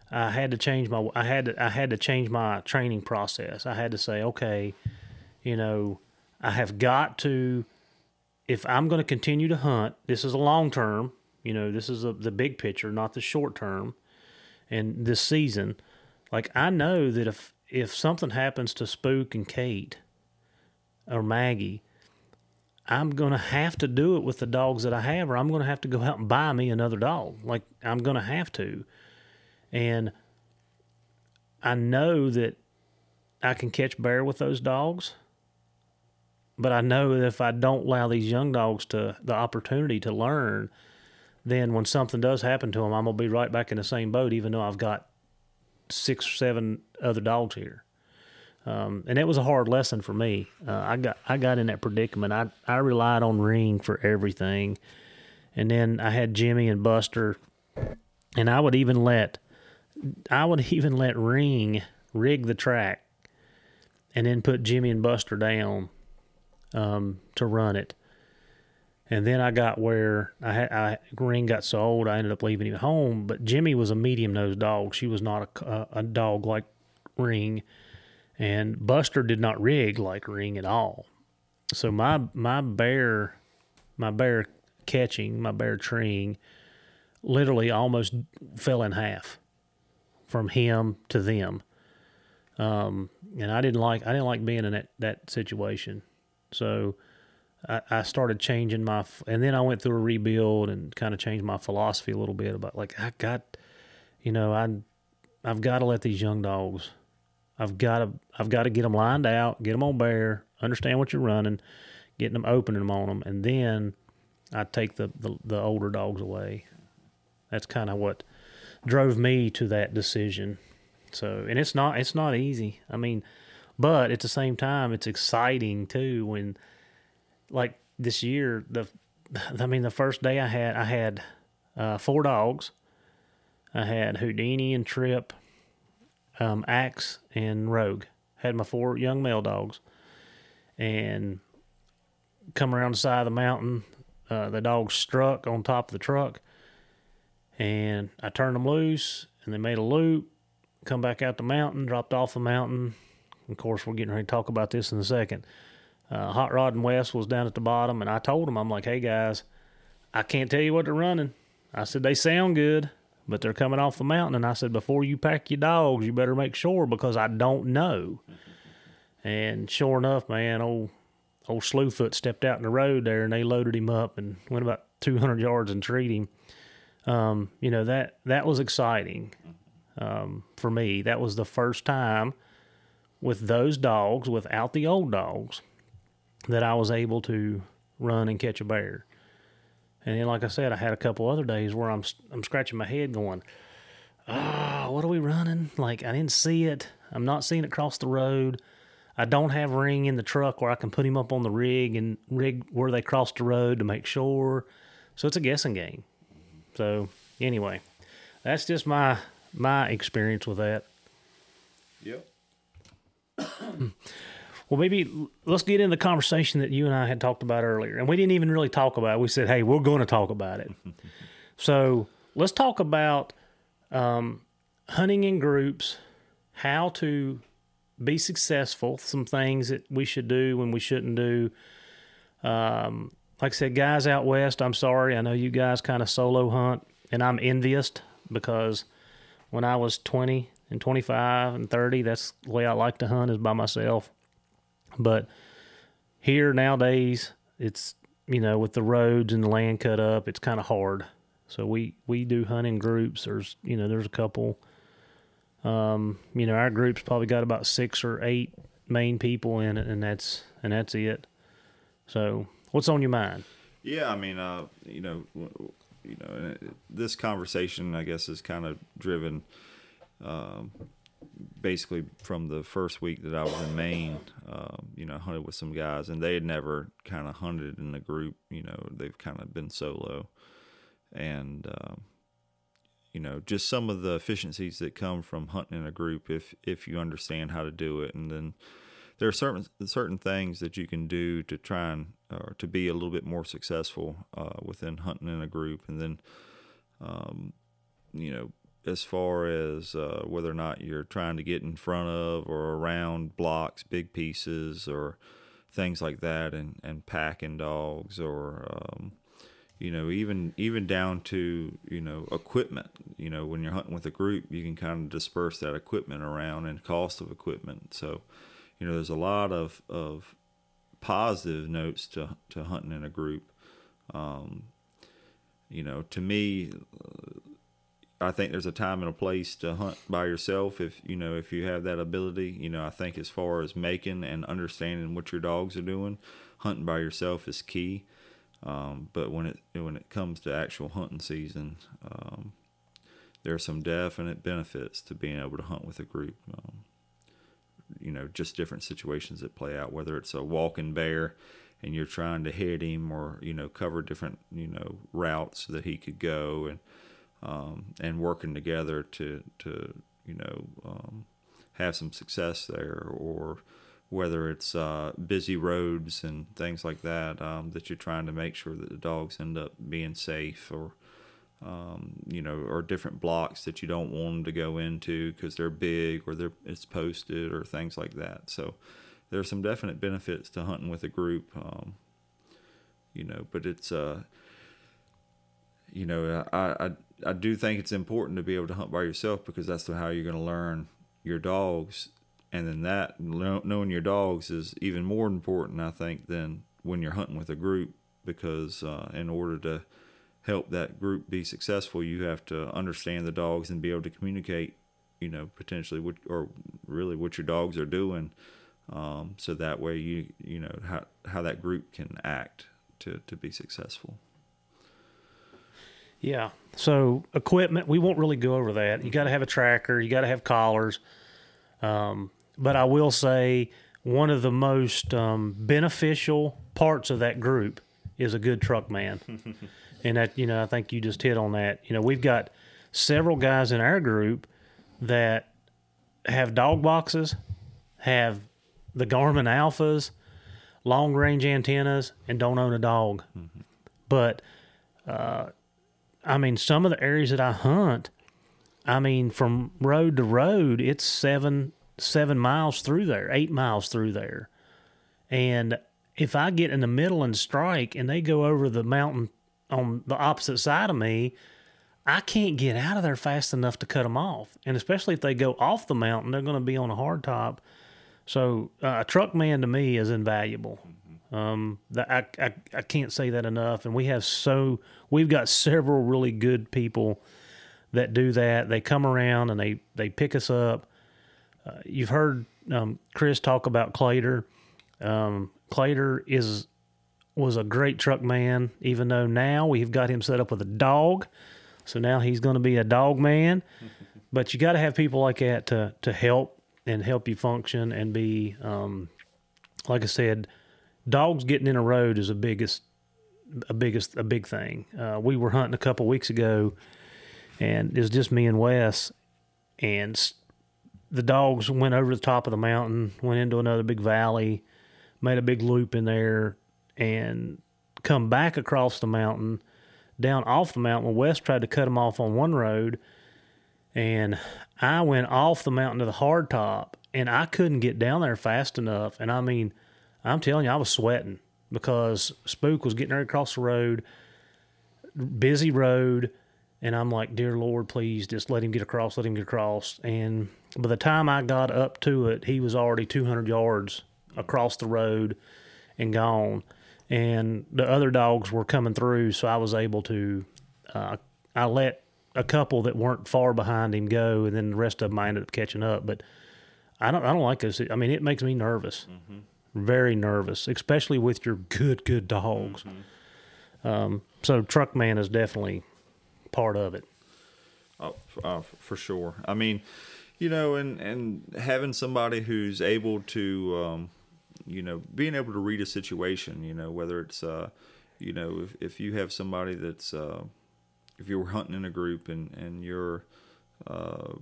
I had to change my I had to I had to change my training process. I had to say, okay, you know, I have got to if I'm going to continue to hunt, this is a long term You know, this is a, the big picture, not the short term. And this season, like I know that if if something happens to Spook and Kate or Maggie, I'm gonna have to do it with the dogs that I have, or I'm gonna have to go out and buy me another dog. Like I'm gonna have to, and I know that I can catch bear with those dogs, but I know that if I don't allow these young dogs to the opportunity to learn, then when something does happen to them, I'm gonna be right back in the same boat, even though I've got six or seven other dogs here. Um, and it was a hard lesson for me. Uh, I got I got in that predicament. I I relied on Ring for everything, and then I had Jimmy and Buster, and I would even let I would [laughs] even let Ring rig the track, and then put Jimmy and Buster down um, to run it. And then I got where I had I Ring got so old I ended up leaving him home. But Jimmy was a medium nosed dog. She was not a, a dog like Ring and Buster did not rig like Ring at all. So my my bear, my bear catching, my bear treeing, literally almost fell in half from him to them. Um, and I didn't like I didn't like being in that that situation. So I, I started changing my and then I went through a rebuild and kind of changed my philosophy a little bit about like I got, you know I I've got to let these young dogs I've got to I've got to get them lined out, get them on bear, understand what you're running, getting them opening them on them, and then I take the, the, the older dogs away. That's kind of what drove me to that decision. So, and it's not it's not easy. I mean, but at the same time, it's exciting too when, like this year, the [laughs] I mean, the first day I had I had uh, four dogs. I had Houdini and Trip um, Axe and Rogue. Had my four young male dogs, and come around the side of the mountain. Uh, the dogs struck on top of the truck, and I turned them loose, and they made a loop. Come back out the mountain, dropped off the mountain. Of course, we're getting ready to talk about this in a second. Uh, Hot Rod and Wes was down at the bottom, and I told them, I'm like, hey guys, I can't tell you what they're running. I said they sound good but they're coming off the mountain. And I said, before you pack your dogs, you better make sure because I don't know. And sure enough, man, old old Slewfoot stepped out in the road there, and they loaded him up and went about 200 yards and treated him. Um, you know that that was exciting um, for me. That was the first time with those dogs, without the old dogs, that I was able to run and catch a bear. And then, like I said, I had a couple other days where I'm I'm scratching my head, going, "Ah, oh, what are we running? Like I didn't see it. I'm not seeing it cross the road. I don't have ring in the truck where I can put him up on the rig and rig where they cross the road to make sure. So it's a guessing game. So anyway, that's just my my experience with that. Yep. [clears throat] Well, maybe let's get into the conversation that you and I had talked about earlier. And we didn't even really talk about it. We said, hey, we're going to talk about it. [laughs] so let's talk about um, hunting in groups, how to be successful, some things that we should do when we shouldn't do. Um, like I said, guys out west, I'm sorry. I know you guys kind of solo hunt, and I'm envious because when I was 20 and 25 and 30, that's the way I like to hunt is by myself. But here nowadays, it's you know with the roads and the land cut up, it's kind of hard. So we we do hunting groups. There's you know there's a couple. Um, you know our group's probably got about six or eight main people in it, and that's and that's it. So what's on your mind? Yeah, I mean, uh, you know, you know, this conversation, I guess, is kind of driven um, basically from the first week that I was in Maine, um, you know, hunted with some guys, and they had never kind of hunted in a group. You know, they've kind of been solo, and um, you know, just some of the efficiencies that come from hunting in a group if if you understand how to do it, and then there are certain certain things that you can do to try and or to be a little bit more successful uh, within hunting in a group, and then. Um, you know, as far as uh, whether or not you're trying to get in front of or around blocks, big pieces, or things like that, and, and packing dogs, or um, you know, even even down to you know equipment. You know, when you're hunting with a group, you can kind of disperse that equipment around and cost of equipment. So, you know, there's a lot of of positive notes to to hunting in a group. Um, you know, to me, uh, I think there's a time and a place to hunt by yourself if you know if you have that ability. You know, I think as far as making and understanding what your dogs are doing, hunting by yourself is key. Um, but when it when it comes to actual hunting season, um, there are some definite benefits to being able to hunt with a group. Um, you know, just different situations that play out. Whether it's a walking bear and you're trying to hit him, or you know, cover different you know routes that he could go, and um, and working together to to you know um, have some success there, or whether it's uh, busy roads and things like that, um, that you're trying to make sure that the dogs end up being safe, or um, you know, or different blocks that you don't want them to go into because they're big or they're it's posted or things like that. So there's some definite benefits to hunting with a group, um, you know, but it's uh, you know, I, I I do think it's important to be able to hunt by yourself because that's how you're going to learn your dogs. And then that knowing your dogs is even more important i think than when you're hunting with a group because uh, in order to help that group be successful you have to understand the dogs and be able to communicate you know potentially what or really what your dogs are doing um, so that way you you know how how that group can act to to be successful yeah so equipment we won't really go over that you got to have a tracker you got to have collars um, but I will say one of the most um, beneficial parts of that group is a good truck man. [laughs] and that, you know, I think you just hit on that. You know, we've got several guys in our group that have dog boxes, have the Garmin Alphas, long range antennas, and don't own a dog. Mm-hmm. But, uh, I mean, some of the areas that I hunt, I mean, from road to road, it's seven, seven miles through there, eight miles through there. And if I get in the middle and strike and they go over the mountain on the opposite side of me, I can't get out of there fast enough to cut them off. And especially if they go off the mountain, they're going to be on a hard top. So uh, a truck man to me is invaluable. Um, that I, I I can't say that enough. And we have so we've got several really good people that do that. They come around and they they pick us up. Uh, you've heard um, Chris talk about Clater. Um, Clater is was a great truck man, even though now we've got him set up with a dog. So now he's going to be a dog man. [laughs] but you got to have people like that to to help and help you function and be, um, like I said, dogs getting in a road is a biggest a biggest a big thing. Uh, we were hunting a couple weeks ago, and it was just me and Wes, and the dogs went over the top of the mountain, went into another big valley, made a big loop in there, and come back across the mountain, down off the mountain. Wes tried to cut them off on one road, and I went off the mountain to the hard top, and I couldn't get down there fast enough. And I mean, I'm telling you, I was sweating because Spook was getting ready across the road, busy road. And I'm like, dear Lord, please just let him get across, let him get across. And by the time I got up to it, he was already 200 yards across the road and gone. And the other dogs were coming through, so I was able to. Uh, I let a couple that weren't far behind him go, and then the rest of them I ended up catching up. But I don't, I don't like this. I mean, it makes me nervous, mm-hmm. Very nervous, especially with your good, good dogs. Mm-hmm. Um, so Truckman is definitely part of it. Oh, uh, for sure. I mean, you know, and and having somebody who's able to, um, you know, being able to read a situation, you know, whether it's, uh, you know, if if you have somebody that's, uh, if you're hunting in a group and and you're, uh,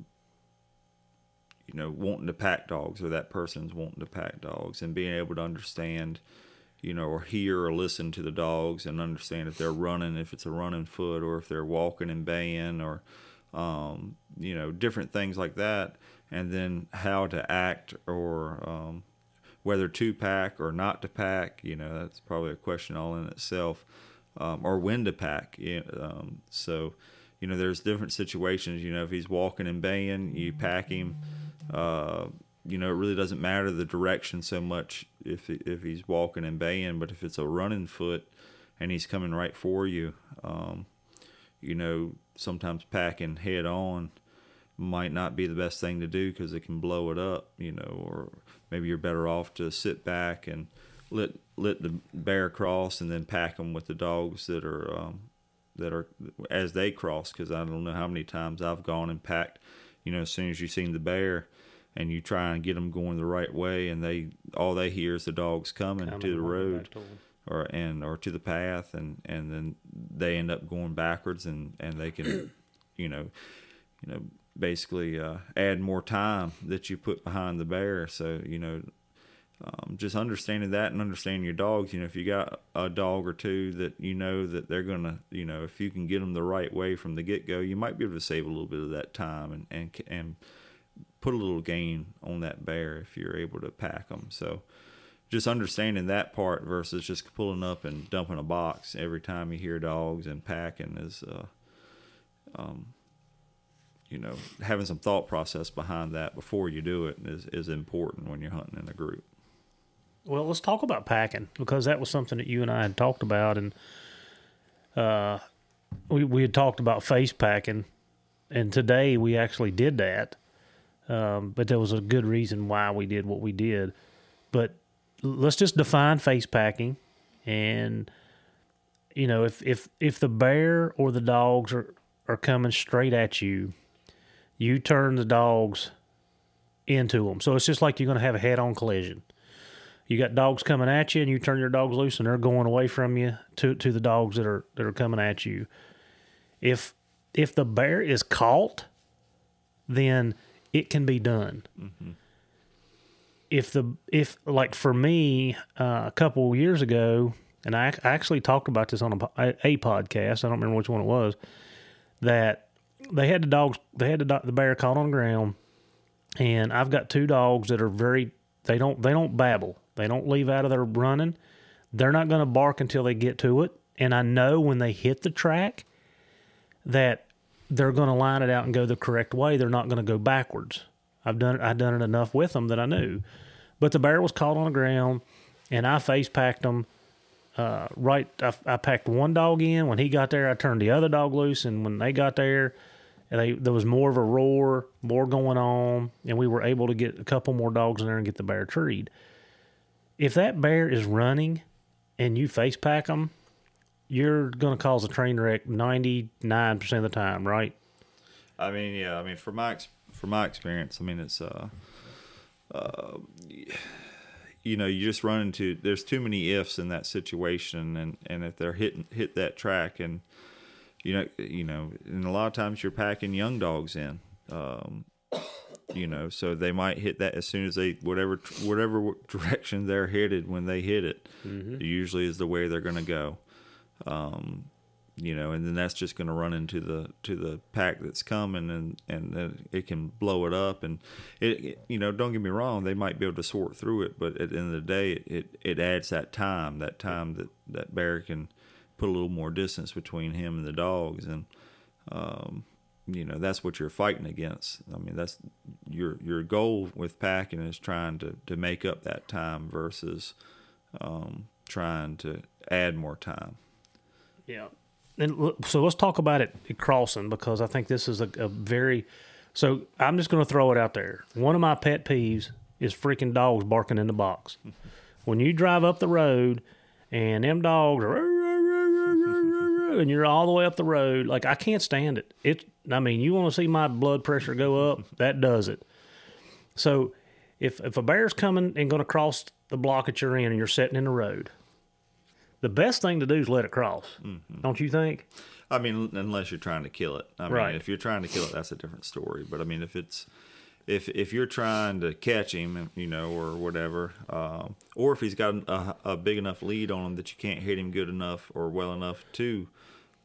you know, wanting to pack dogs, or that person's wanting to pack dogs, and being able to understand you know, or hear or listen to the dogs and understand if they're running, if it's a running foot, or if they're walking and baying, or um, you know, different things like that, and then how to act or um, whether to pack or not to pack. You know, that's probably a question all in itself. um, or when to pack. Um, so, you know, there's different situations. You know, if he's walking and baying, you pack him. Uh, you know, it really doesn't matter the direction so much if if he's walking and baying, but if it's a running foot and he's coming right for you, um, you know, sometimes packing head on might not be the best thing to do because it can blow it up, you know, or maybe you're better off to sit back and let let the bear cross and then pack them with the dogs that are um, that are as they cross because I don't know how many times I've gone and packed, you know, as soon as you've seen the bear and you try and get them going the right way and they all they hear is the dogs coming, Coming to the road or and or to the path and and then they end up going backwards and and they can [clears throat] you know you know basically uh, add more time that you put behind the bear. So you know um, just understanding that and understanding your dogs you know if you got a dog or two that you know that they're gonna you know if you can get them the right way from the get-go you might be able to save a little bit of that time and and and put a little gain on that bear if you're able to pack them so just understanding that part versus just pulling up and dumping a box every time you hear dogs and packing is, uh, um, you know, having some thought process behind that before you do it is, is important when you're hunting in a group. Well, let's talk about packing because that was something that you and I had talked about, and uh, we we had talked about face packing, and today we actually did that. Um, but there was a good reason why we did what we did. But let's just define face packing, and you know if if if the bear or the dogs are are coming straight at you, you turn the dogs into them. So it's just like you're going to have a head-on collision you got dogs coming at you and you turn your dogs loose and they're going away from you to, to the dogs that are that are coming at you. If if the bear is caught then it can be done. If the if like for me uh, a couple years ago and I, I actually talked about this on a, a, podcast i don't remember which one it was that they had the dogs they had the, the bear caught on the ground and i've got two dogs that are very they don't they don't babble they don't leave out of their running. They're not going to bark until they get to it. And i know when they hit the track that they're going to line it out and go the correct way. They're not going to go backwards. I've done it i've done it enough with them that i knew. But the bear was caught on the ground and i face packed them uh, right I, I packed one dog in. When he got there i turned the other dog loose and when they got there they, there was more of a roar, more going on, and we were able to get a couple more dogs in there and get the bear treed. If that bear is running and you face pack them, you're going to cause a train wreck 99% of the time, right? I mean, yeah, I mean, for my, for my experience, I mean, it's, uh, uh, you know, you just run into, there's too many ifs in that situation. And, and if they're hitting, hit that track and, you know, you know, and a lot of times you're packing young dogs in, um, you know, so they might hit that as soon as they whatever whatever [laughs] direction they're headed when they hit it. Usually is the way they're going to go, um, you know, and then that's just going to run into the to the pack that's coming, and and then it can blow it up, and it, it- you know, don't get me wrong, they might be able to sort through it, but at the end of the day, it it, it adds that time, that time that that bear can put a little more distance between him and the dogs, and um, you know that's what you're fighting against. I mean, that's your your goal with packing is trying to to make up that time versus um, trying to add more time. Yeah. And so let's talk about it crossing because I think this is a, a very. So I'm just going to throw it out there. One of my pet peeves is freaking dogs barking in the box. when you drive up the road and them dogs are [laughs] and you're all the way up the road, like I can't stand it. It. I mean, you want to see my blood pressure go up? That does it. So if if a bear's coming and going to cross the block that you're in and you're sitting in the road, the best thing to do is let it cross. Don't you think? I mean, unless you're trying to kill it. I mean, Right. if you're trying to kill it, that's a different story. But I mean, if it's if if you're trying to catch him, you know, or whatever, um, or if he's got a, a big enough lead on him that you can't hit him good enough or well enough to,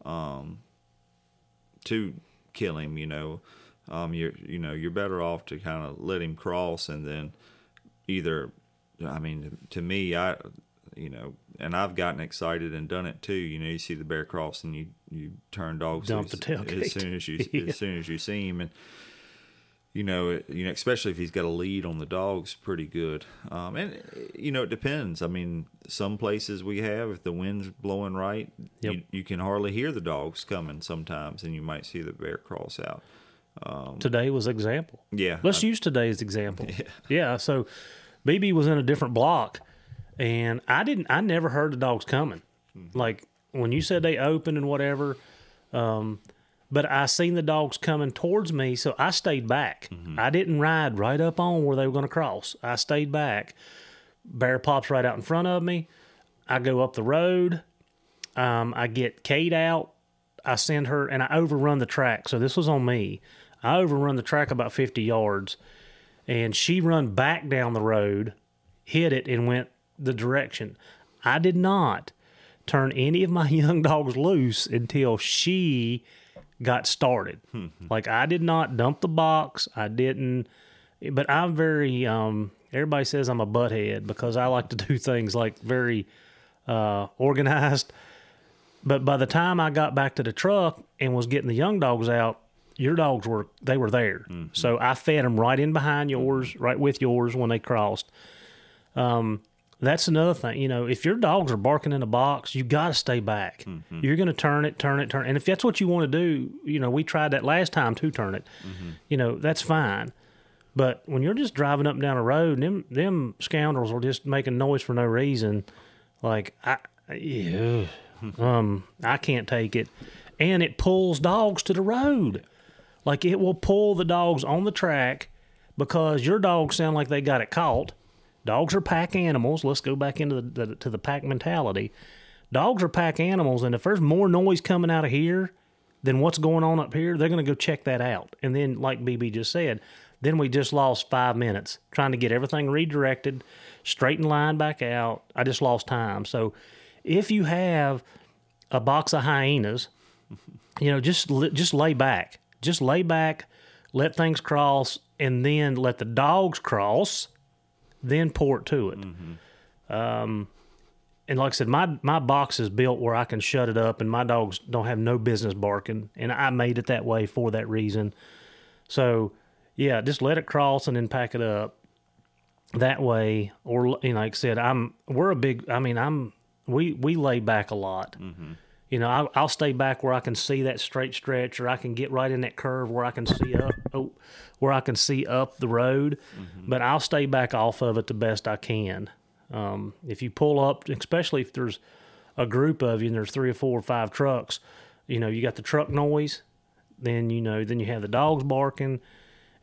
um, to kill him, you know, um, you're you know you're better off to kind of let him cross and then either, I mean, to me, I you know, and I've gotten excited and done it too. You know, you see the bear cross and you you turn dogs Dump the tailgate. as soon as you [laughs] Yeah. as soon as you see him, and you know, it, you know, especially if he's got a lead on the dogs, pretty good. Um, and you know, it depends. I mean, some places we have, if the wind's blowing right, Yep. you, you can hardly hear the dogs coming sometimes, and you might see the bear cross out. Today was example. Yeah, Let's use today as example. [laughs] Yeah. yeah. So BB was in a different block, and I didn't. I never heard the dogs coming. Like when you said they opened and whatever. Um, but I seen the dogs coming towards me, so I stayed back. I didn't ride right up on where they were going to cross. I stayed back. Bear pops right out in front of me. I go up the road. Um, I get Kate out. I send her and I overrun the track. So this was on me. I overrun the track about 50 yards and she run back down the road, hit it and went the direction. I did not turn any of my [laughs] young dogs loose until she got started. like I did not dump the box. I didn't but I'm very um everybody says I'm a butthead because I like to [laughs] do things like very uh organized. But by the time I got back to the truck and was getting the young dogs out, your dogs were they were there. So I fed them right in behind yours, right with yours when they crossed. Um, that's another thing. You know, if your dogs are barking in a box, you got to stay back. You're going to turn it, turn it, turn. And if that's what you want to do, you know, we tried that last time to turn it. You know, that's fine. But when you're just driving up and down a road, and them them scoundrels are just making noise for no reason. Like I, yeah, [laughs] um, I can't take it, and it pulls dogs to the road. Like it will pull the dogs on the track because your dogs sound like they got it caught. Dogs are pack animals. Let's go back into the, the to the pack mentality. Dogs are pack animals, and if there's more noise coming out of here than what's going on up here, they're going to go check that out. And then, like BB just said, then we just lost five minutes trying to get everything redirected, straighten line back out. I just lost time. So, if you have a box of hyenas, you know, just just lay back, just lay back, let things cross, and then let the dogs cross, then pour it to it. Um, and like I said, my my box is built where I can shut it up, and my dogs don't have no business barking, and I made it that way for that reason. So, yeah, just let it cross and then pack it up that way. Or you know, like I said, I'm we're a big. I mean, I'm we we lay back a lot. You know, I'll, I'll stay back where I can see that straight stretch, or I can get right in that curve where I can see up, oh, where I can see up the road. But I'll stay back off of it the best I can. Um, if you pull up, especially if there's a group of you and there's three or four or five trucks, you know, you got the truck noise, then you know, then you have the dogs barking,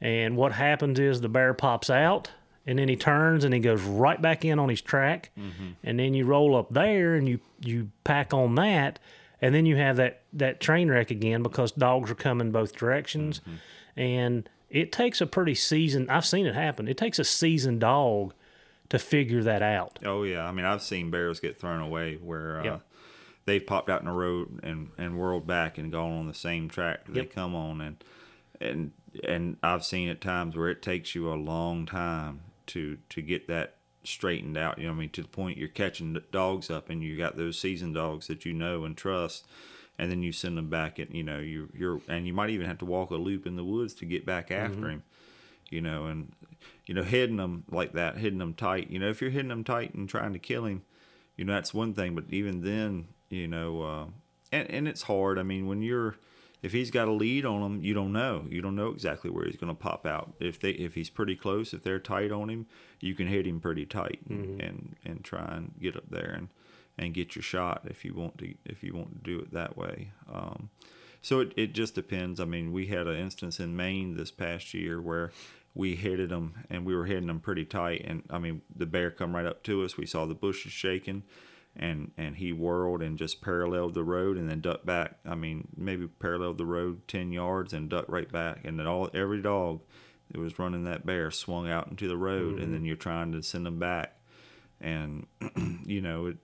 and what happens is the bear pops out, and then he turns and he goes right back in on his track, and then you roll up there and you you pack on that, and then you have that that train wreck again because dogs are coming both directions, and it takes a pretty seasoned. I've seen it happen. It takes a seasoned dog to figure that out. Oh yeah, I mean I've seen bears get thrown away where uh, Yep. they've popped out in the road and and whirled back and gone on the same track that Yep. they come on and and and I've seen at times where it takes you a long time to to get that straightened out. You know, I mean to the point you're catching dogs up and you got those seasoned dogs that you know and trust. And then you send them back, and you know you you're, and you might even have to walk a loop in the woods to get back after him you know, and you know, hitting them like that, hitting them tight. You know, if you're hitting them tight and trying to kill him, you know, that's one thing. But even then, you know, uh, and and it's hard. I mean, when you're if he's got a lead on him, you don't know. You don't know exactly where he's going to pop out. If they if he's pretty close, if they're tight on him, you can hit him pretty tight and and, and try and get up there and and get your shot if you want to if you want to do it that way. Um, so it, it just depends. I mean, we had an instance in Maine this past year where we headed them and we were hitting them pretty tight. And I mean, the bear come right up to us. We saw the bushes shaking, and and he whirled and just paralleled the road and then ducked back. I mean, maybe paralleled the road ten yards and ducked right back. And then all every dog that was running that bear swung out into the road, and then you're trying to send them back, and [clears throat] you know it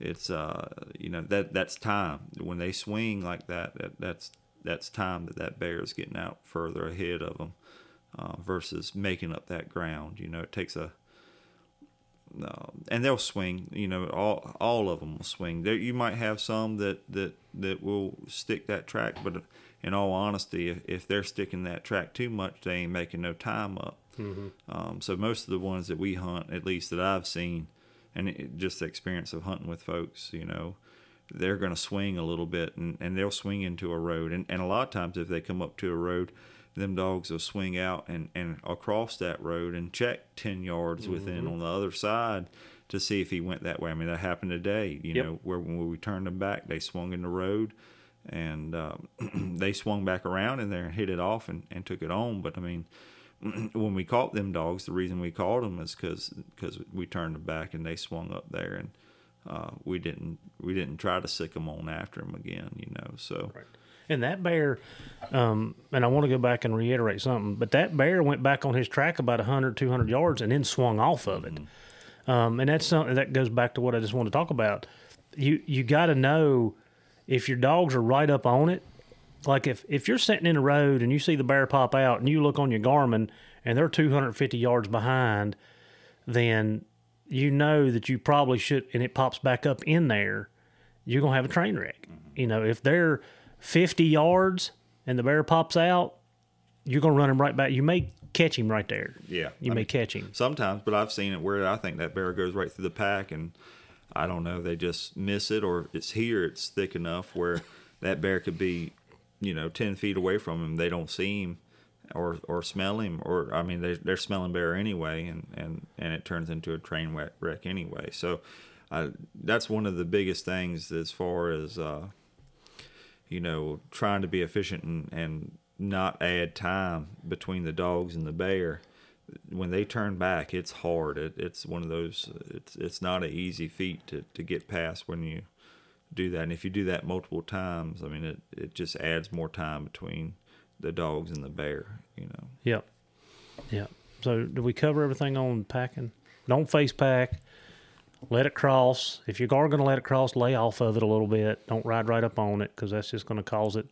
it's uh you know that that's time when they swing like that, that that's that's time that that bear is getting out further ahead of them uh, versus making up that ground you know it takes a uh, and they'll swing. You know, all all of them will swing. There, you might have some that that that will stick that track, but in all honesty, if, if they're sticking that track too much, they ain't making no time up. Mm-hmm. Um, so most of the ones that we hunt, at least that I've seen, and it, just the experience of hunting with folks, you know, they're going to swing a little bit and, and they'll swing into a road. And, and a lot of times, if they come up to a road, them dogs will swing out and, and across that road and check 10 yards mm-hmm. within on the other side to see if he went that way. I mean, that happened today, you yep. know, where when we turned them back, they swung in the road and um, [clears throat] they swung back around in there and hit it off and, and took it on. But I mean, [clears throat] when we caught them dogs, the reason we caught them is because because we turned them back and they swung up there and uh, we didn't we didn't try to sic them on after them again, you know. So. Right. And that bear, um, and I want to go back and reiterate something, but that bear went back on his track about 100, 200 yards and then swung off of it. Um, and that's something that goes back to what I just want to talk about. You you got to know if your dogs are right up on it. Like if if you're sitting in the road and you see the bear pop out and you look on your Garmin and they're 250 yards behind, then you know that you probably should, and it pops back up in there, you're gonna have a train wreck. You know, if they're 50 yards and the bear pops out, you're going to run him right back. You may catch him right there. Yeah. You I may mean, catch him. Sometimes, but I've seen it where I think that bear goes right through the pack and I don't know, they just miss it or it's here, it's thick enough where that bear could be, you know, 10 feet away from him. They don't see him or, or smell him or, I mean, they're, they're smelling bear anyway and, and, and it turns into a train wreck anyway. So, uh, that's one of the biggest things as far as, uh, you know, trying to be efficient and, and not add time between the dogs and the bear. When they turn back, it's hard. It, it's one of those. It's it's not an easy feat to, to get past when you do that. And if you do that multiple times, I mean, it it just adds more time between the dogs and the bear. You know. Yep. Yep. So, do we cover everything on packing? Don't face pack let it cross. If you are going to let it cross, lay off of it a little bit. Don't ride right up on it because that's just going to cause it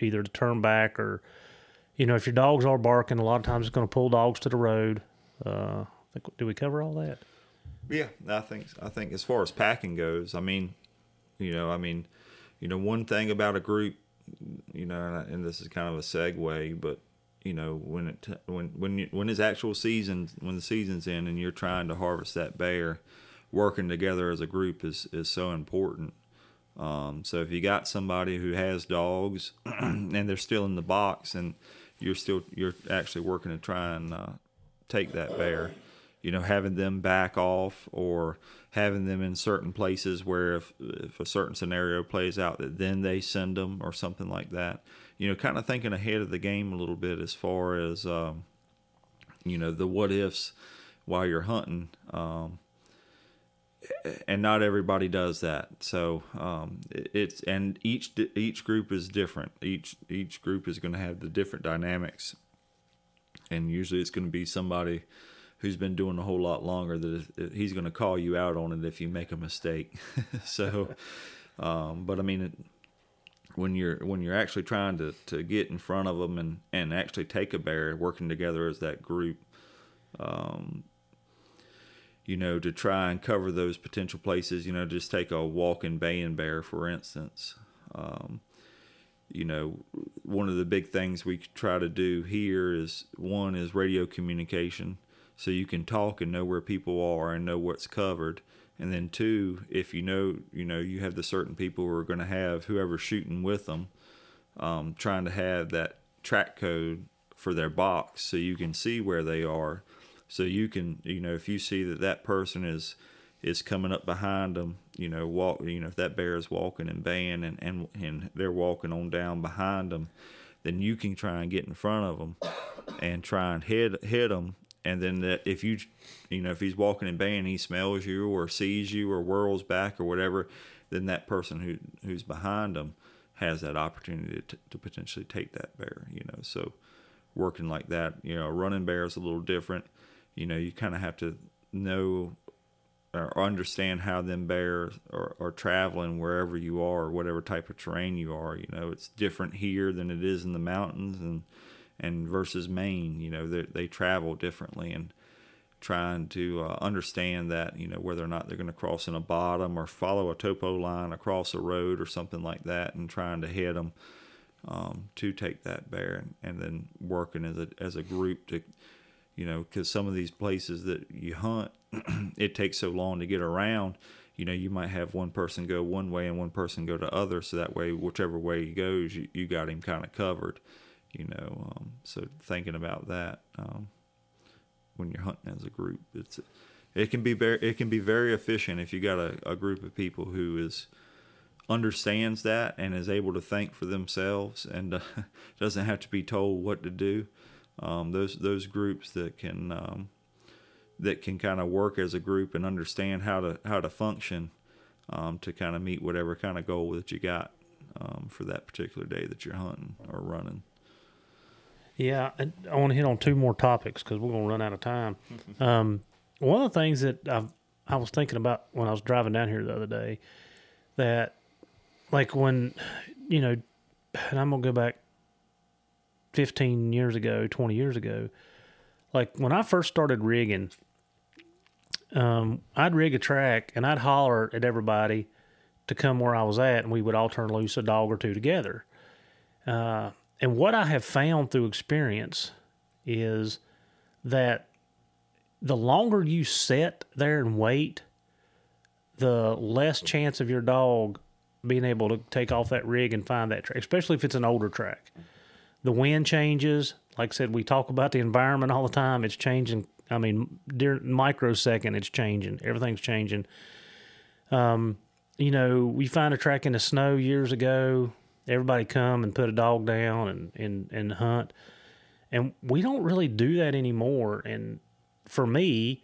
either to turn back or, you know, if your dogs are barking, a lot of times it's going to pull dogs to the road. Uh, think, do we cover all that? Yeah, I think I think as far as packing goes, I mean, you know, I mean, you know, one thing about a group, you know, and, this is kind of a segue, but you know, when it when when you, when his actual season when the season's in and you're trying to harvest that bear working together as a group is is so important. Um, so if you got somebody who has dogs [clears throat] and they're still in the box and you're still you're actually working to try and uh, take that bear, you know, having them back off or having them in certain places where if if a certain scenario plays out that then they send them or something like that. You know, kind of thinking ahead of the game a little bit as far as um, you know the what ifs while you're hunting. Um, and not everybody does that. So um, it's and each each group is different. Each each group is going to have the different dynamics, and usually it's going to be somebody who's been doing a whole lot longer that he's going to call you out on it if you make a mistake. [laughs] so, um, but I mean, when you're when you're actually trying to, to get in front of them and and actually take a bear, working together as that group. Um, you know, to try and cover those potential places. You know, just take a walking baying bear, for instance. Um, you know, one of the big things we try to do here is one is radio communication, so you can talk and know where people are and know what's covered. And then two, if you know, you know, you have the certain people who are going to have whoever's shooting with them, um, trying to have that track code for their box so you can see where they are so you can, you know, if you see that that person is is coming up behind them, you know, walk, you know, if that bear is walking and baying and and and they're walking on down behind them, then you can try and get in front of them and try and hit hit them. And then that if you, you know, if he's walking and baying, he smells you or sees you or whirls back or whatever, then that person who who's behind them has that opportunity to, to potentially take that bear. You know, so working like that, you know, running bear is a little different you know, you kind of have to know or understand how them bears are, are traveling wherever you are, or whatever type of terrain you are. You know, it's different here than it is in the mountains and and versus Maine. You know, they travel differently, and trying to uh, understand that you know whether or not they're going to cross in a bottom or follow a topo line across a road or something like that, and trying to head them um, to take that bear, and, and then working as a as a group to you know because some of these places that you hunt, [clears throat] it takes so long to get around. You know, you might have one person go one way and one person go to other, so that way, whichever way he goes, you, you got him kind of covered. You know, um, so thinking about that. Um, when you're hunting as a group. It's it can be very it can be very efficient if you got a, a group of people who is understands that and is able to think for themselves and uh, [laughs] doesn't have to be told what to do. Um, those those groups that can um, that can kind of work as a group and understand how to how to function um, to kind of meet whatever kind of goal that you got um, for that particular day that you're hunting or running. Yeah, I want to hit on two more topics because we're going to run out of time. [laughs] Um, one of the things that I've, I was thinking about when I was driving down here the other day, that like when, you know, and I'm going to go back 15 years ago, 20 years ago, like when I first started rigging, um, I'd rig a track and I'd holler at everybody to come where I was at, and we would all turn loose a dog or two together. Uh, and what I have found through experience is that the longer you sit there and wait, the less chance of your dog being able to take off that rig and find that track, especially if it's an older track. The wind changes. Like I said, we talk about the environment all the time. It's changing. I mean, during microsecond, it's changing. Everything's changing. Um, you know, we find a track in the snow years ago everybody come and put a dog down and, and, and hunt. And we don't really do that anymore. And for me,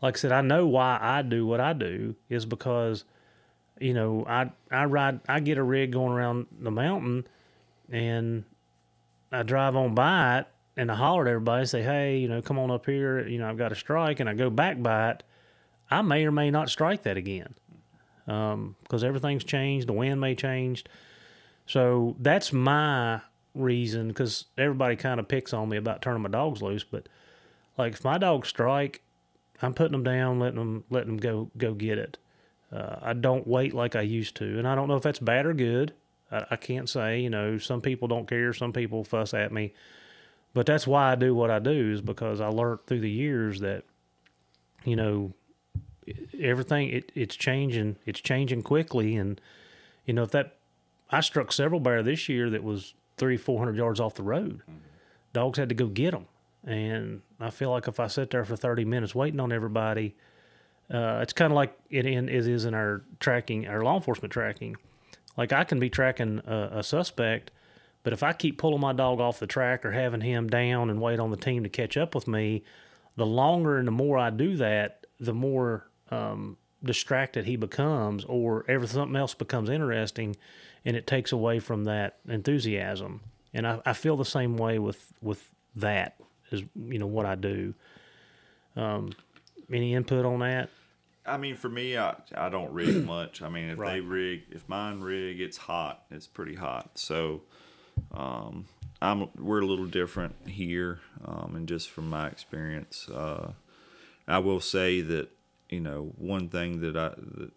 like I said, I know why I do what I do is because, you know, I I ride I get a rig going around the mountain and I drive on by it and I holler at everybody, say, Hey, you know, come on up here, you know, I've got a strike and I go back by it, I may or may not strike that again. Um, because everything's changed, the wind may change. So that's my reason because everybody kind of picks on me about turning my dogs loose. But like if my dogs strike, I'm putting them down, letting them letting them go go get it. Uh, I don't wait like I used to, and I don't know if that's bad or good. I, I can't say. You know, some people don't care, some people fuss at me, but that's why I do what I do is because I learned through the years that, you know, everything it, it's changing. It's changing quickly, and you know if that I struck several bear this year that was three, four hundred yards off the road. Mm-hmm. Dogs had to go get them, and I feel like if I sit there for thirty minutes waiting on everybody, uh, it's kind of like it, in, it is in our tracking, our law enforcement tracking. Like I can be tracking a, a suspect, but if I keep pulling my dog off the track or having him down and wait on the team to catch up with me, the longer and the more I do that, the more um, distracted he becomes, or everything else becomes interesting and it takes away from that enthusiasm. And I, I feel the same way with with that is you know what I do. Um, any input on that? I mean, for me, I I don't rig [clears throat] much. I mean, if right. they rig, if mine rig, it's hot. It's pretty hot. So, um, I'm we're a little different here, um, and just from my experience, uh, I will say that you know one thing that I that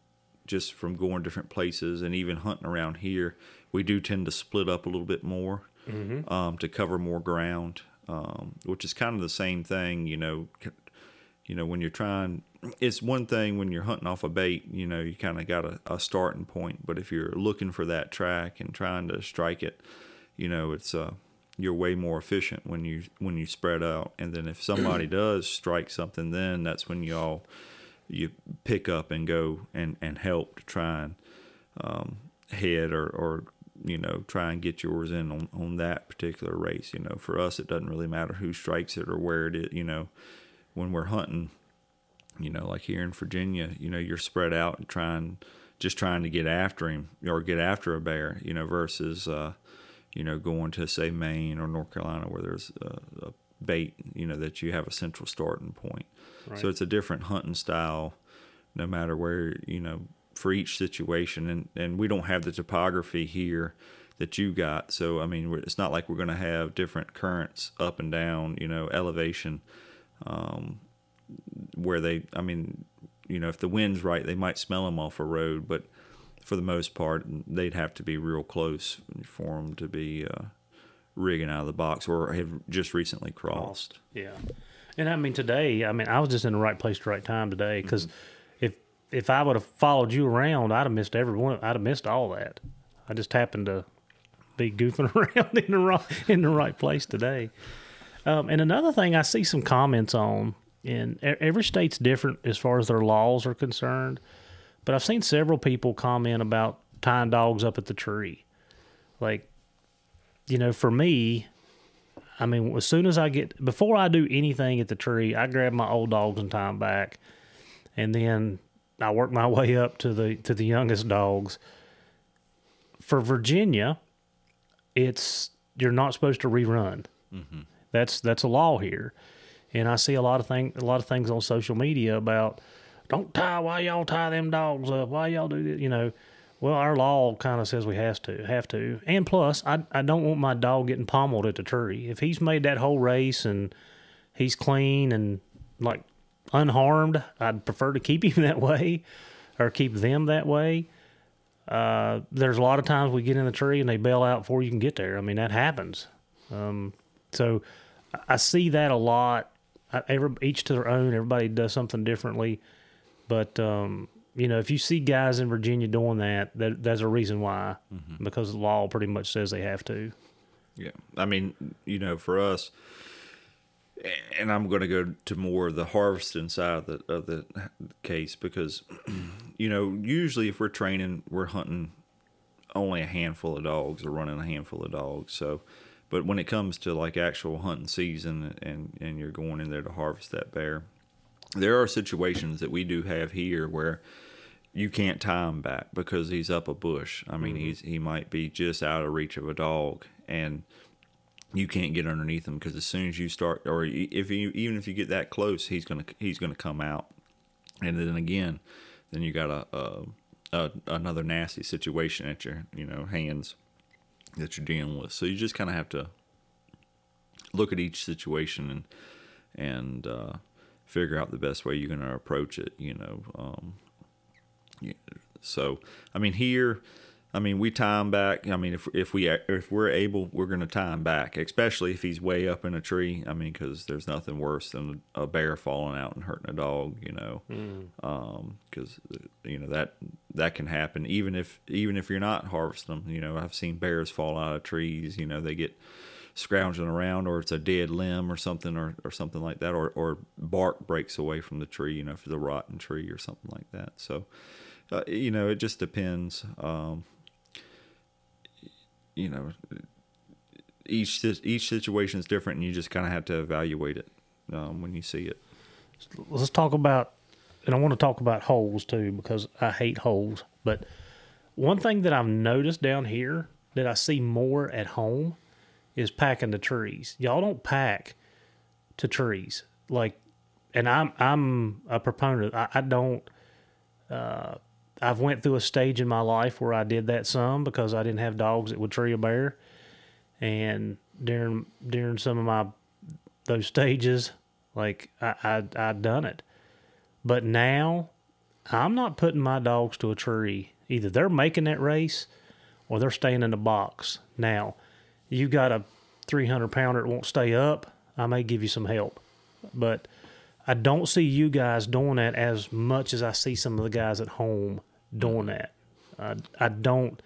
just from going different places and even hunting around here, we do tend to split up a little bit more mm-hmm. um, to cover more ground, um, which is kind of the same thing. You know, you know when you're trying, it's one thing when you're hunting off a bait. You know, you kind of got a, a, starting point, but if you're looking for that track and trying to strike it, you know, it's uh, you're way more efficient when you when you spread out. And then if somebody [clears throat] does strike something, then that's when you all you pick up and go and, and help to try and um, head or, or you know try and get yours in on, on that particular race you know for us it doesn't really matter who strikes it or where it is you know when we're hunting you know like here in virginia you know you're spread out and trying just trying to get after him or get after a bear you know versus uh, you know going to say maine or north carolina where there's a, a bait you know that you have a central starting point Right. So it's a different hunting style, no matter where you know for each situation, and and we don't have the topography here that you got. So I mean, it's not like we're going to have different currents up and down, you know, elevation. Um, where they, I mean, you know, if the wind's right, they might smell them off a road, but for the most part, they'd have to be real close for them to be uh, rigging out of the box or have just recently crossed. Yeah, and I mean today, I mean I was just in the right place at the right time today because if if I would have followed you around, I'd have missed every one. I'd have missed all that. I just happened to be goofing [laughs] around in the right in the right place today. Um, and another thing, I see some comments on, and every state's different as far as their laws are concerned. But I've seen several people comment about tying dogs up at the tree. Like, you know, for me, I mean, as soon as I get before I do anything at the tree, I grab my old dogs and tie them back, and then I work my [laughs] way up to the to the youngest dogs. For Virginia, it's you're not supposed to rerun. Mm-hmm. That's that's a law here, and I see a lot of thing a lot of things on social media about don't tie why y'all tie them dogs up why y'all do this you know. Well, our law kind of says we has to have to, and plus, I I don't want my dog getting pommeled at the tree. If he's made that whole race and he's clean and like unharmed, I'd prefer to keep [laughs] him that way, or keep them that way. Uh, there's a lot of times we get in the tree and they bail out before you can get there. I mean that happens. Um, so I see that a lot. Every, each to their own. Everybody does something differently, but um, you know if you see guys in Virginia doing that, that there's a reason why because the law pretty much says they have to. Yeah, I mean, you know, for us, and I'm going to go to more of the harvesting side of the of the case because, [clears throat] you know, usually if we're training, we're hunting only a handful of dogs or running a handful of dogs. So, but when it comes to like actual hunting season and and you're going in there to harvest that bear, there are situations that we do have here where you can't tie him back because he's up a bush. I mean, mm-hmm. he's he might be just out of reach of a dog, and you can't get underneath him because as soon as you start, or if you even if you get that close, he's gonna he's gonna come out, and then again, then you got a, a, a another nasty situation at your you know hands that you're dealing with. So you just kind of have to look at each situation and and uh, figure out the best way you're going to approach it. You know, um, so I mean here, I mean we tie him back. I mean if if we if we're able, we're going to tie him back, especially if he's way up in a tree. I mean because there's nothing worse than a bear falling out and hurting a dog. You know, because you know that that can happen even if even if you're not harvesting them. You know I've seen bears fall out of trees. You know they get scrounging around or it's a dead limb or something or, or something like that or, or bark breaks away from the tree you know if it's a rotten tree or something like that so uh, you know it just depends um, you know each each situation is different and you just kind of have to evaluate it um, when you see it let's talk about and I want to talk about holes too because I hate holes. But one thing that I've noticed down here that I see more at home is packing the trees. Y'all don't pack to trees like, and I'm I'm a proponent. I, I don't. Uh, I've went through a stage in my life where I did that some because I didn't have dogs that would tree a bear, and during during some of my those stages, like I I I done it, but now I'm not putting my dogs to a tree. Either they're making that race, or they're staying in the box. Now, you got a 300 pounder that won't stay up. I may give you some help, but I don't see you guys doing that as much as I see some of the guys at home doing that. I I don't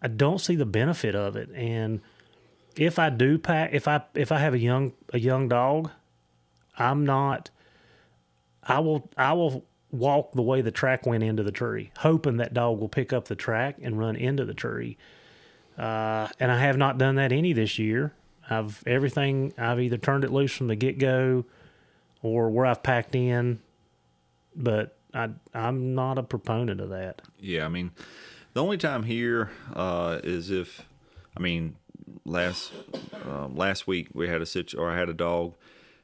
I don't see the benefit of it, and if I do pack, if I if I have a young a young dog, I'm not. I will I will walk the way the track went into the tree, hoping that dog will pick up the track and run into the tree. Uh, and I have not done that any this year. I've everything I've either turned it loose from the get go, or where I've packed in. But I I'm not a proponent of that. Yeah, I mean, the only time here uh, is if, I mean, last um, last week we had a situ or I had a dog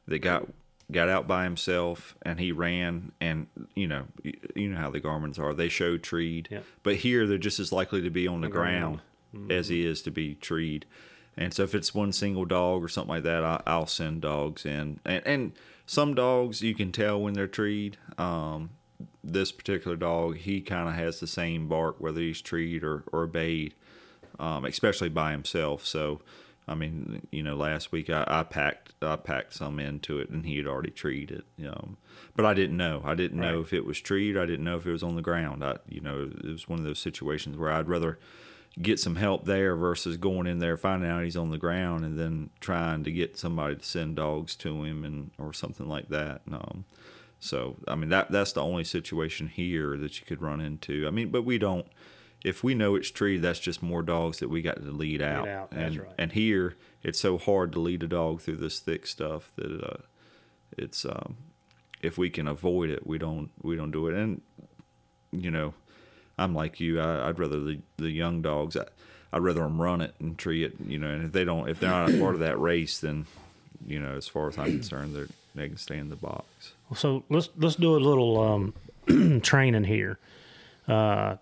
that got got out by himself and he ran and you know you, know how the Garmins are they show treed Yeah. but here they're just as likely to be on the ground ground. as he is to be treed and so if it's one single dog or something like that I, I'll send dogs in and and some dogs you can tell when they're treed. Um, this particular dog, he kind of has the same bark whether he's treed or or bayed, um, especially by himself. So, I mean, you know, last week I, I, packed I packed some into it, and he had already treed it. You know, but I didn't know. I didn't right. know if it was treed. I didn't know if it was on the ground. I, you know, it was one of those situations where I'd rather get some help there versus going in there finding out he's on the ground and then trying to get somebody to send dogs to him and or something like that. Um, so I mean that that's the only situation here that you could run into. I mean, but we don't. If we know it's treated, that's just more dogs that we got to lead out. out. And right. and here it's so hard to lead a dog through this thick stuff that uh, it's um, if we can avoid it, we don't we don't do it. And you know, I'm like you. I, would rather the the young dogs. I, I'd rather them run it and tree it. You know, and if they don't, if they're not a part of that race, then you know, as far as I'm concerned, they're they can stay in the box. So let's let's do a little um, [clears throat] training here. Uh,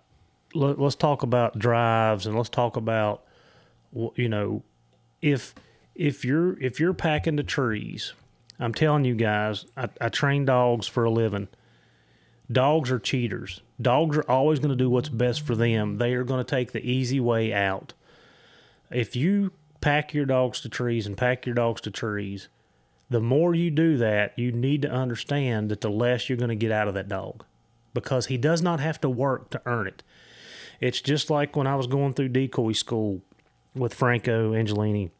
let, us talk about drives and let's talk about you know if if you're if you're packing the trees. I'm telling you guys, I, I train dogs for a living. Dogs are cheaters. Dogs are always going to do what's best for them. They are going to take the easy way out. If you pack your dogs to trees and pack your dogs to trees, the more you do that, you need to understand that the less you're going to get out of that dog because he does not have to work to earn it. It's just like when I was going through decoy school with Franco Angelini.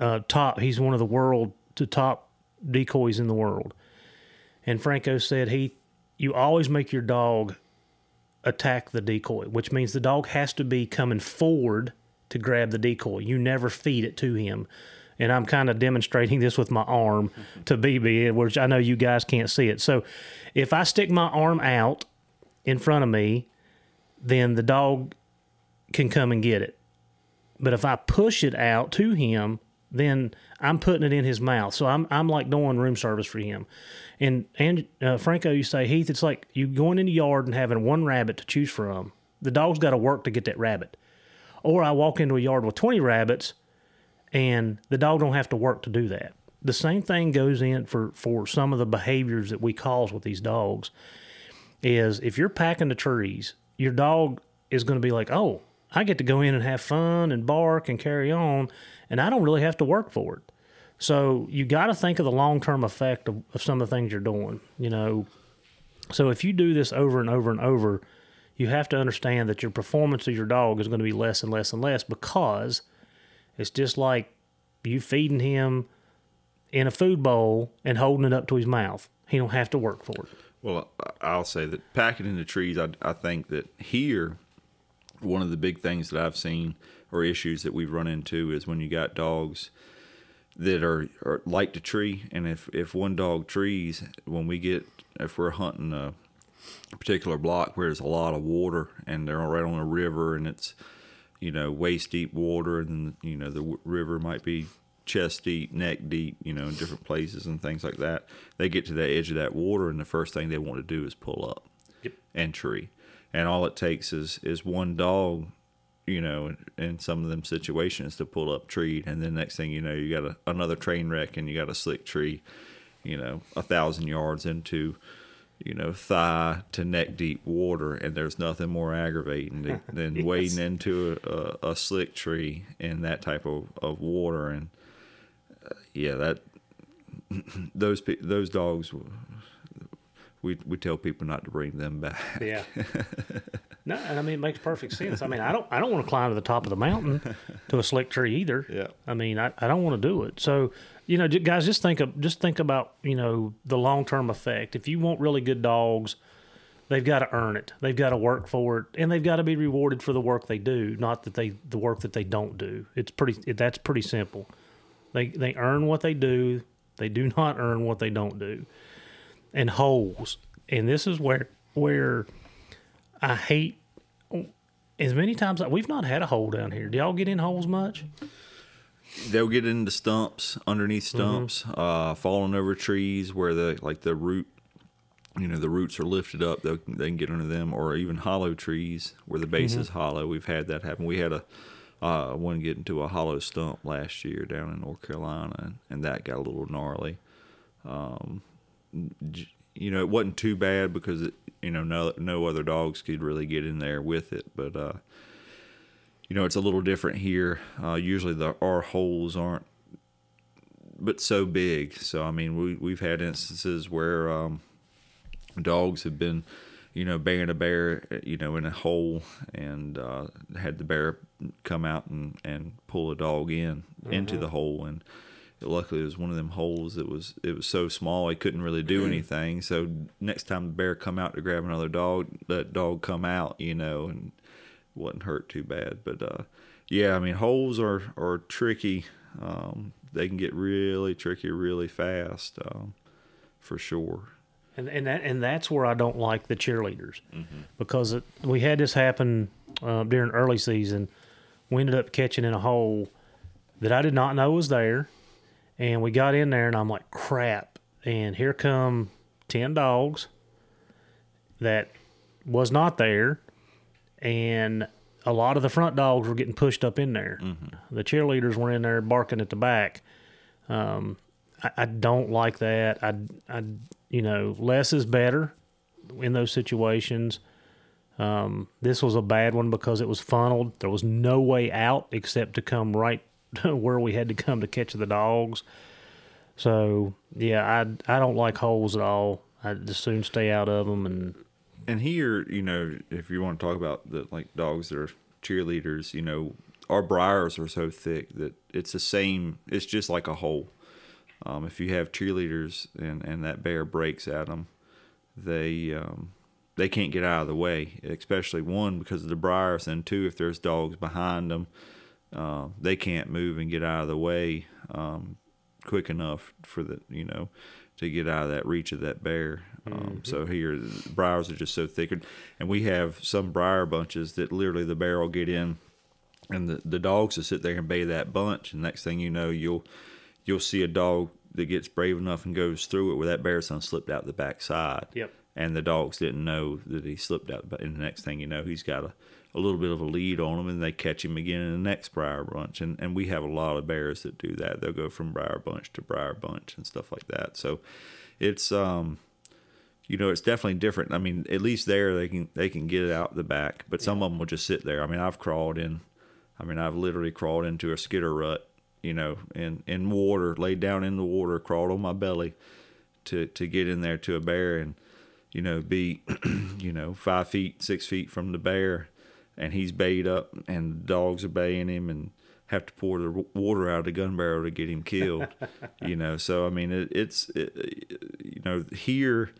Uh, top, he's one of the world, the top decoys in the world. And Franco said, he, you always make your dog attack the decoy, which means the dog has to be coming forward to grab the decoy. You never feed it to him and I'm kind of demonstrating [laughs] this with my arm to BB, which I know you guys can't see it. So if I stick my arm out in front of me, then the dog can come and get it. But if I push it out to him, then I'm putting it in his mouth. So I'm I'm like doing room service for him. And and uh, Franco, you say Heath, it's like you going in the yard and having one rabbit to choose from. The dog's got to work to get that rabbit. Or I walk into a yard with 20 rabbits and the dog don't have to work to do that. The same thing goes in for for some of the behaviors that we cause with these dogs. Is if you're packing the trees, your dog is going to be like, "Oh, I get to go in and have fun and bark and carry on, and I don't really have to work for it." So you got to think of the long term effect of, of some of the things you're doing. You know, so if you do this over and over and over, you have to understand that your performance of your dog is going to be less and less and less because it's just like you feeding him in a food bowl and holding it up to his mouth. He don't have to work for it. Well, I'll say that packing in the trees, I, I think that here, one of the big things that I've seen or issues that we've run into is when you got dogs that are, are like to tree, and if if one dog trees, when we get if we're hunting a particular block where there's a lot of water and they're right on a river and it's you know, waist deep water, and you know the river might be chest deep, neck deep, you know, in different places and things like that. They get to the edge of that water, and the first thing they want to do is pull up yep. and tree. And all it takes is is one dog, you know, in, some of them situations to pull up tree, and then next thing you know, you got a, another train wreck, and you got a slick tree, you know, a thousand yards into you know, thigh to neck deep water, and there's nothing more aggravating than, [laughs] yes. wading into a, a, slick tree in that type of, of water. And uh, yeah, that [clears throat] those those dogs, we we tell people not to bring them back. Yeah. [laughs] no, and I mean it makes perfect sense. I mean, I don't I don't want to climb to the top of the mountain to a slick tree either. Yeah. I mean, I, I don't want to do it. So you know, guys, just think of just think about you know the long term effect. If you want really good dogs, they've got to earn it. They've got to work for it, and they've got to be rewarded for the work they do, not that they the work that they don't do. It's pretty. That's pretty simple. They they earn what they do. They do [laughs] not earn what they don't do. And holes, and this is where where I hate. As many times we've not had a hole down here. Do y'all get in holes much? they'll get into stumps underneath mm-hmm. stumps, mm-hmm. uh, falling over trees where the like the root, you know, the roots are lifted up. They they can get under them, or even hollow trees where the base mm-hmm. is hollow. We've had that happen. We had a uh, one get into a hollow stump last year down in North Carolina, and, and that got a little gnarly. um, you know, it wasn't too bad because it, you know, no no other dogs could really get in there with it, but uh, you know, it's a little different here. Uh, usually, the our holes aren't, but so big. So I mean, we we've had instances where um, dogs have been, you know, bearing a bear, you know, in a hole, and uh, had the bear come out and and pull a dog in into the hole, and luckily it was one of them holes that was it was so small he couldn't really do anything. So next time the bear come out to grab another dog, that dog come out, you know, and wasn't hurt too bad. But uh, yeah, I mean holes are are tricky. Um, they can get really tricky really fast, um, for sure. And and that, and that's where I don't like the cheerleaders because it, we had this happen uh, during early season. We ended up catching in a hole that I did not know was there, and we got in there, and I'm like, crap! And here come ten dogs that was not there, and a lot of the front dogs were getting pushed up in there. The cheerleaders were in there barking at the back. Um, I, I don't like that. I, I, you know, less is better in those situations. Um, this was a bad one because it was funneled. There was no way out except to come right [laughs] where we had to come to catch the dogs. So yeah, I I don't like holes at all. I just soon stay out of them and and here, you know, if you want to talk about the like dogs that are cheerleaders, you know, our briars are so thick that it's the same. It's just like a hole. Um, if you have cheerleaders and and that bear breaks at them, they um, they can't get out of the way. Especially one because of the briars, and two if there's dogs behind them, uh, they can't move and get out of the way um, quick enough for the you know to get out of that reach of that bear. Um, So here, the briars are just so thick, and- we have some briar bunches that literally the bear will get in, and the, the dogs will sit there and bay that bunch, and next thing you know, you'll you'll see a dog that gets brave enough and goes through it where that bear son slipped out the backside. Yep. And the dogs didn't know that he slipped out, but and the next thing you know, he's got a, a little bit of a lead on them and they catch him again in the next briar bunch. And and we have a lot of bears that do that. They'll go from briar bunch to briar bunch and stuff like that. So it's um you know it's definitely different i mean at least there they can they can get it out the back but some of them will just sit there i mean i've crawled in i mean i've literally crawled into a skitter rut you know in in water laid down in the water crawled on my belly to to get in there to a bear and you know be [clears throat] you know five feet six feet from the bear and he's bayed up and the dogs are baying him and have to pour the water out of the gun barrel to get him killed [laughs] you know? So i mean it, it's it, you know here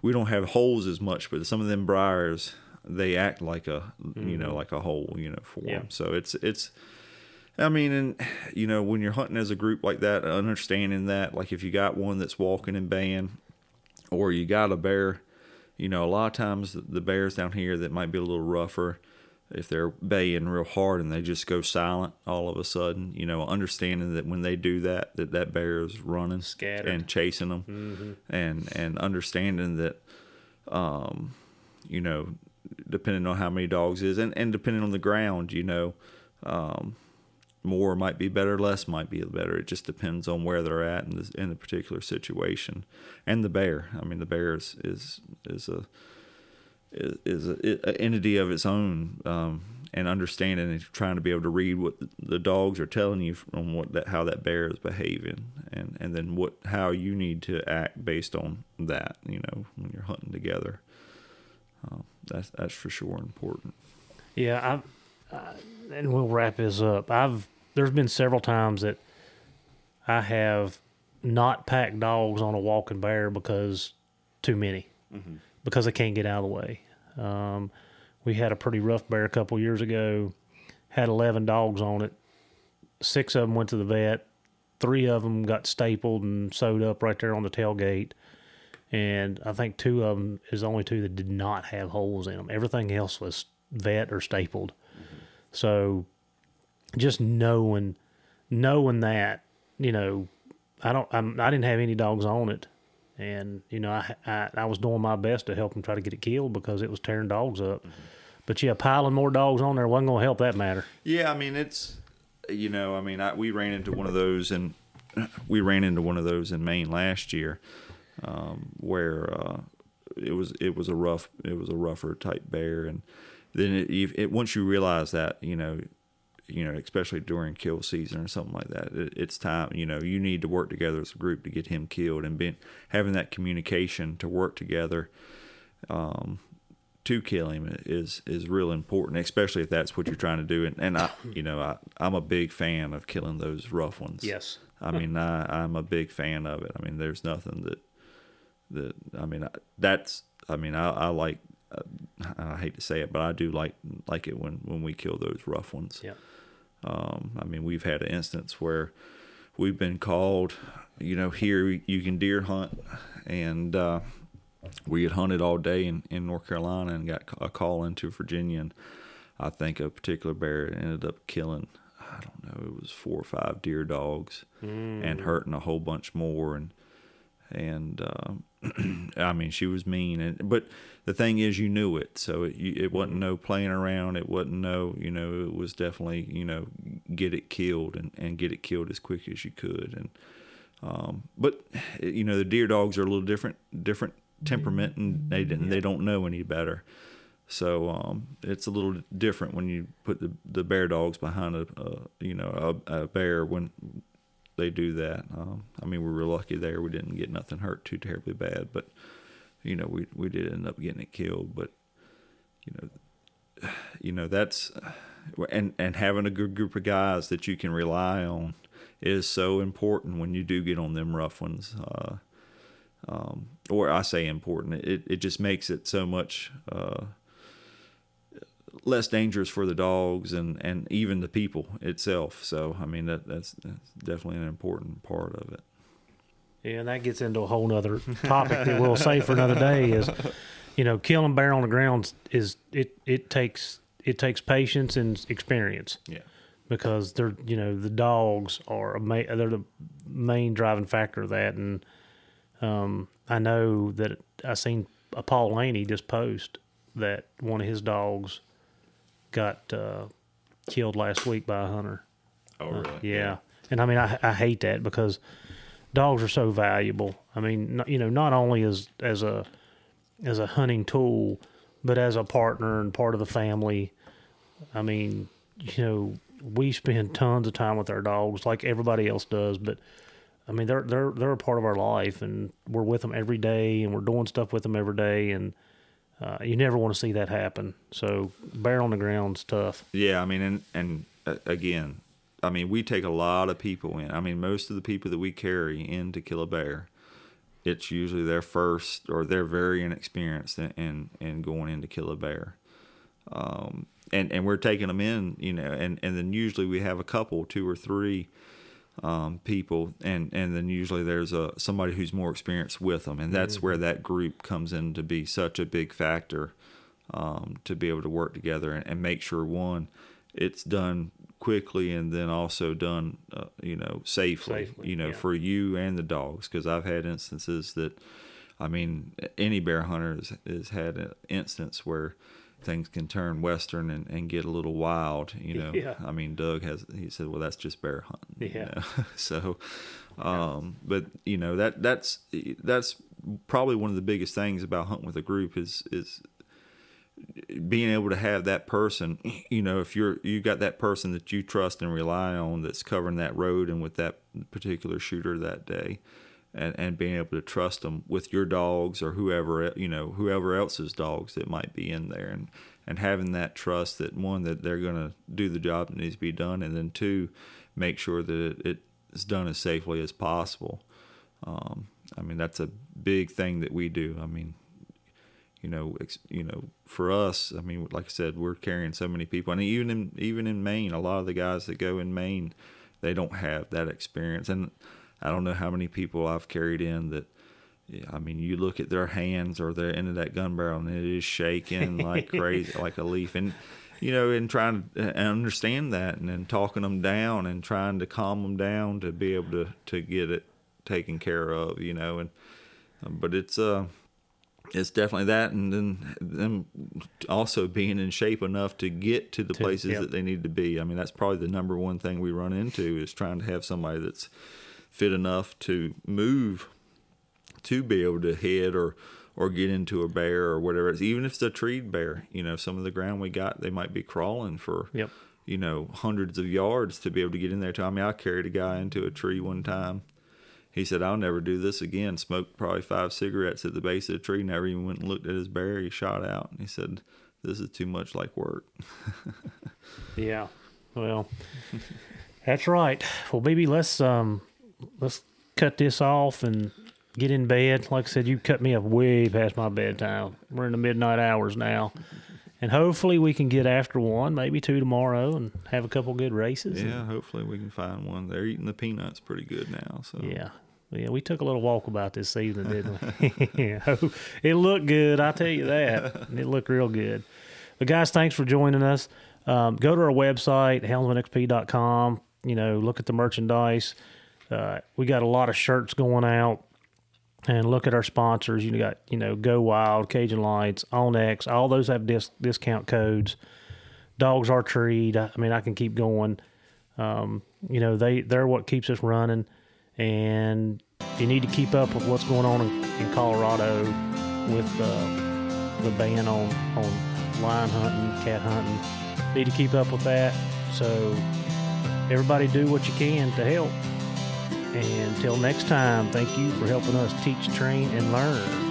we don't have holes as much but some of them briars they act like a you know mm-hmm. like a hole you know for Yeah. them so it's it's I mean, and you know, when you're hunting as a group like that, understanding that, like if you got one that's walking and baying, or you got a bear, you know, a lot of times the- the bears down here that might be a little rougher, if they're baying real hard and they just go silent all of a sudden, you know, understanding that when they do that, that that bear is running Scattered. and chasing them, and and understanding that, um, you know, depending on how many dogs is, and and depending on the ground, you know, um, more might be better, less might be better. It just depends on where they're at in the in the particular situation, and the bear. I mean, the bear is is is a is, is a, a entity of its own, um, and understanding and trying to be able to read what the, the dogs are telling you from what that how that bear is behaving, and and then what how you need to act based on that. You know, when you're hunting together, uh, that's that's for sure important. Yeah, I've, uh, and we'll wrap this up. I've there's been several times that I have not packed dogs on a walking bear because too many, because they can't get out of the way. Um, we had a pretty rough bear a couple years ago. Had eleven dogs on it. Six of them went to the vet. Three of them got stapled and sewed up right there on the tailgate. And I think two of them is the only two that did not have holes in them. Everything else was vet or stapled. So just knowing knowing that, you know, I don't I'm, I didn't have any dogs on it. And you know, I, I I was doing my best to help them try to get it killed because it was tearing dogs up. But yeah, piling more dogs on there wasn't going to help that matter. Yeah, I mean it's you know, I mean I, we ran into one of those and [clears throat] we ran into one of those in Maine last year, um, where uh, it was it was a rough it was a rougher type bear, and then it, it once you realize that you know you know, especially during kill season or something like that. It, it's time, you know, you need to work together as a group to get him killed and being having that communication to work together um, to kill him is is real important, especially if that's what you're trying to do. And, and I, you know, I, I'm a big fan of killing those rough ones. Yes. I mean, I, I'm a big fan of it. I mean, there's nothing that that I mean, that's I mean, I, I like. I hate to say it, but I do like like it when when we kill those rough ones. Yeah. Um, I mean, we've had an instance where we've been called, you know, here you can deer hunt, and uh, we had hunted all day in, in North Carolina and got a call into Virginia. And I think a particular bear ended up killing, I don't know, it was four or five deer dogs mm. and hurting a whole bunch more. And and uh, [clears throat] I mean, she was mean. And but the thing is, you knew it, so it it wasn't no playing around. It wasn't no, you know, it was definitely you know get it killed and and get it killed as quick as you could. And um, but you know, the deer dogs are a little different, different temperament, and they didn't, they don't know any better. So um, it's a little different when you put the, the bear dogs behind a, a you know a, a bear when they do that. Um, I mean, we were lucky there; we didn't get nothing hurt too terribly bad, but you know, we we did end up getting it killed. But you know, you know that's and and having a good group of guys that you can rely on is so important when you do get on them rough ones. Uh, um, or I say important. It it just makes it so much. Uh, less dangerous for the dogs and, and even the people itself. So I mean that that's, that's definitely an important part of it. Yeah, and that gets into a whole other topic that we'll save for another day. Is you know killing bear on the ground is it it takes it takes patience and experience. Yeah. Because they're you know the dogs are a ma- they're the main driving factor of that, and um, I know that I seen a Paul Laney just post that one of his dogs got uh, killed last week by a hunter. Oh, really? Uh, yeah. yeah. And I mean, I, I hate that because dogs are so valuable. I mean, you know, not only as as a as a hunting tool, but as a partner and part of the family. I mean, you know, we spend tons of time with our dogs, like everybody else does. But I mean, they're they're they're a part of our life, and we're with them every day, and we're doing stuff with them every day, and uh, you never want to see that happen. So bear on the ground's tough. Yeah, I mean, and and uh, again, I mean, we take a lot of people in. I mean, most of the people that we carry in to kill a bear, it's usually their first or they're very inexperienced in in, in going in to kill a bear. Um, and and we're taking them in, you know, and and then usually we have a couple, two or three um, people, and and then usually there's a somebody who's more experienced with them, and that's mm-hmm. where that group comes in to be such a big factor um, to be able to work together and, and, make sure one, it's done quickly, and then also done, uh, you know, safely, safely, you know, yeah. for you and the dogs, because I've had instances that, I mean, any bear hunter has, has had an instance where things can turn western and, and get a little wild you know yeah. i mean doug has he said well that's just bear hunting yeah you know? [laughs] so um but you know that that's that's probably one of the biggest things about hunting with a group is is being able to have that person [clears throat] you know if you're you got that person that you trust and rely on that's covering that road and with that particular shooter that day and, and being able to trust them with your dogs or whoever you know whoever else's dogs that might be in there. And and having that trust that one that they're going to do the job that needs to be done and then two make sure that it, it's done as safely as possible. Um, I mean that's a big thing that we do. I mean you know you know for us I mean like I said we're carrying so many people. And even in even in Maine a lot of the guys that go in Maine they don't have that experience. And I don't know how many people I've carried in that. I mean, you look at their hands or they're into that gun barrel and it is shaking like crazy, [laughs] like a leaf. And you know, and trying to understand that and then talking them down and trying to calm them down to be able to to get it taken care of. You know, and um, but it's uh it's definitely that, and then them also being in shape enough to get to the to, places yep. that they need to be. I mean, that's probably the number one thing we run into is trying to have somebody that's fit enough to move to be able to hit or or get into a bear or whatever. It's, even if it's a treed bear, you know, some of the ground we got, they might be crawling for Yep. you know hundreds of yards to be able to get in there. I mean, I carried a guy into a tree one time. He said, "I'll never do this again." Smoked probably five cigarettes at the base of the tree. Never even went and looked at his bear. He shot out, and he said, "This is too much like work." [laughs] Yeah. Well, [laughs] that's right. Well, baby, let's um, let's cut this off and get in bed. Like I said, you cut me up way past my bedtime. We're in the midnight hours now, and hopefully we can get after one, maybe two tomorrow, and have a couple good races. and- Yeah, hopefully we can find one. They're eating the peanuts pretty good now. So Yeah. Yeah, we took a little walk about this evening, didn't we? [laughs] yeah. It looked good, I tell you that. It looked real good. But guys, thanks for joining us. Um, go to our website, houndsmanxp.com. You know, look at the merchandise. Uh, we got a lot of shirts going out. And look at our sponsors. You got, you know, Go Wild, Cajun Lights, OnX. All those have dis- discount codes. Dogs are treed. I I mean, I can keep going. Um, you know, they they're what keeps us running, and you need to keep up with what's going on in, in Colorado with uh, the ban on on lion hunting, cat hunting. Need to keep up with that. So everybody, do what you can to help. And until next time, thank you for helping us teach, train, and learn.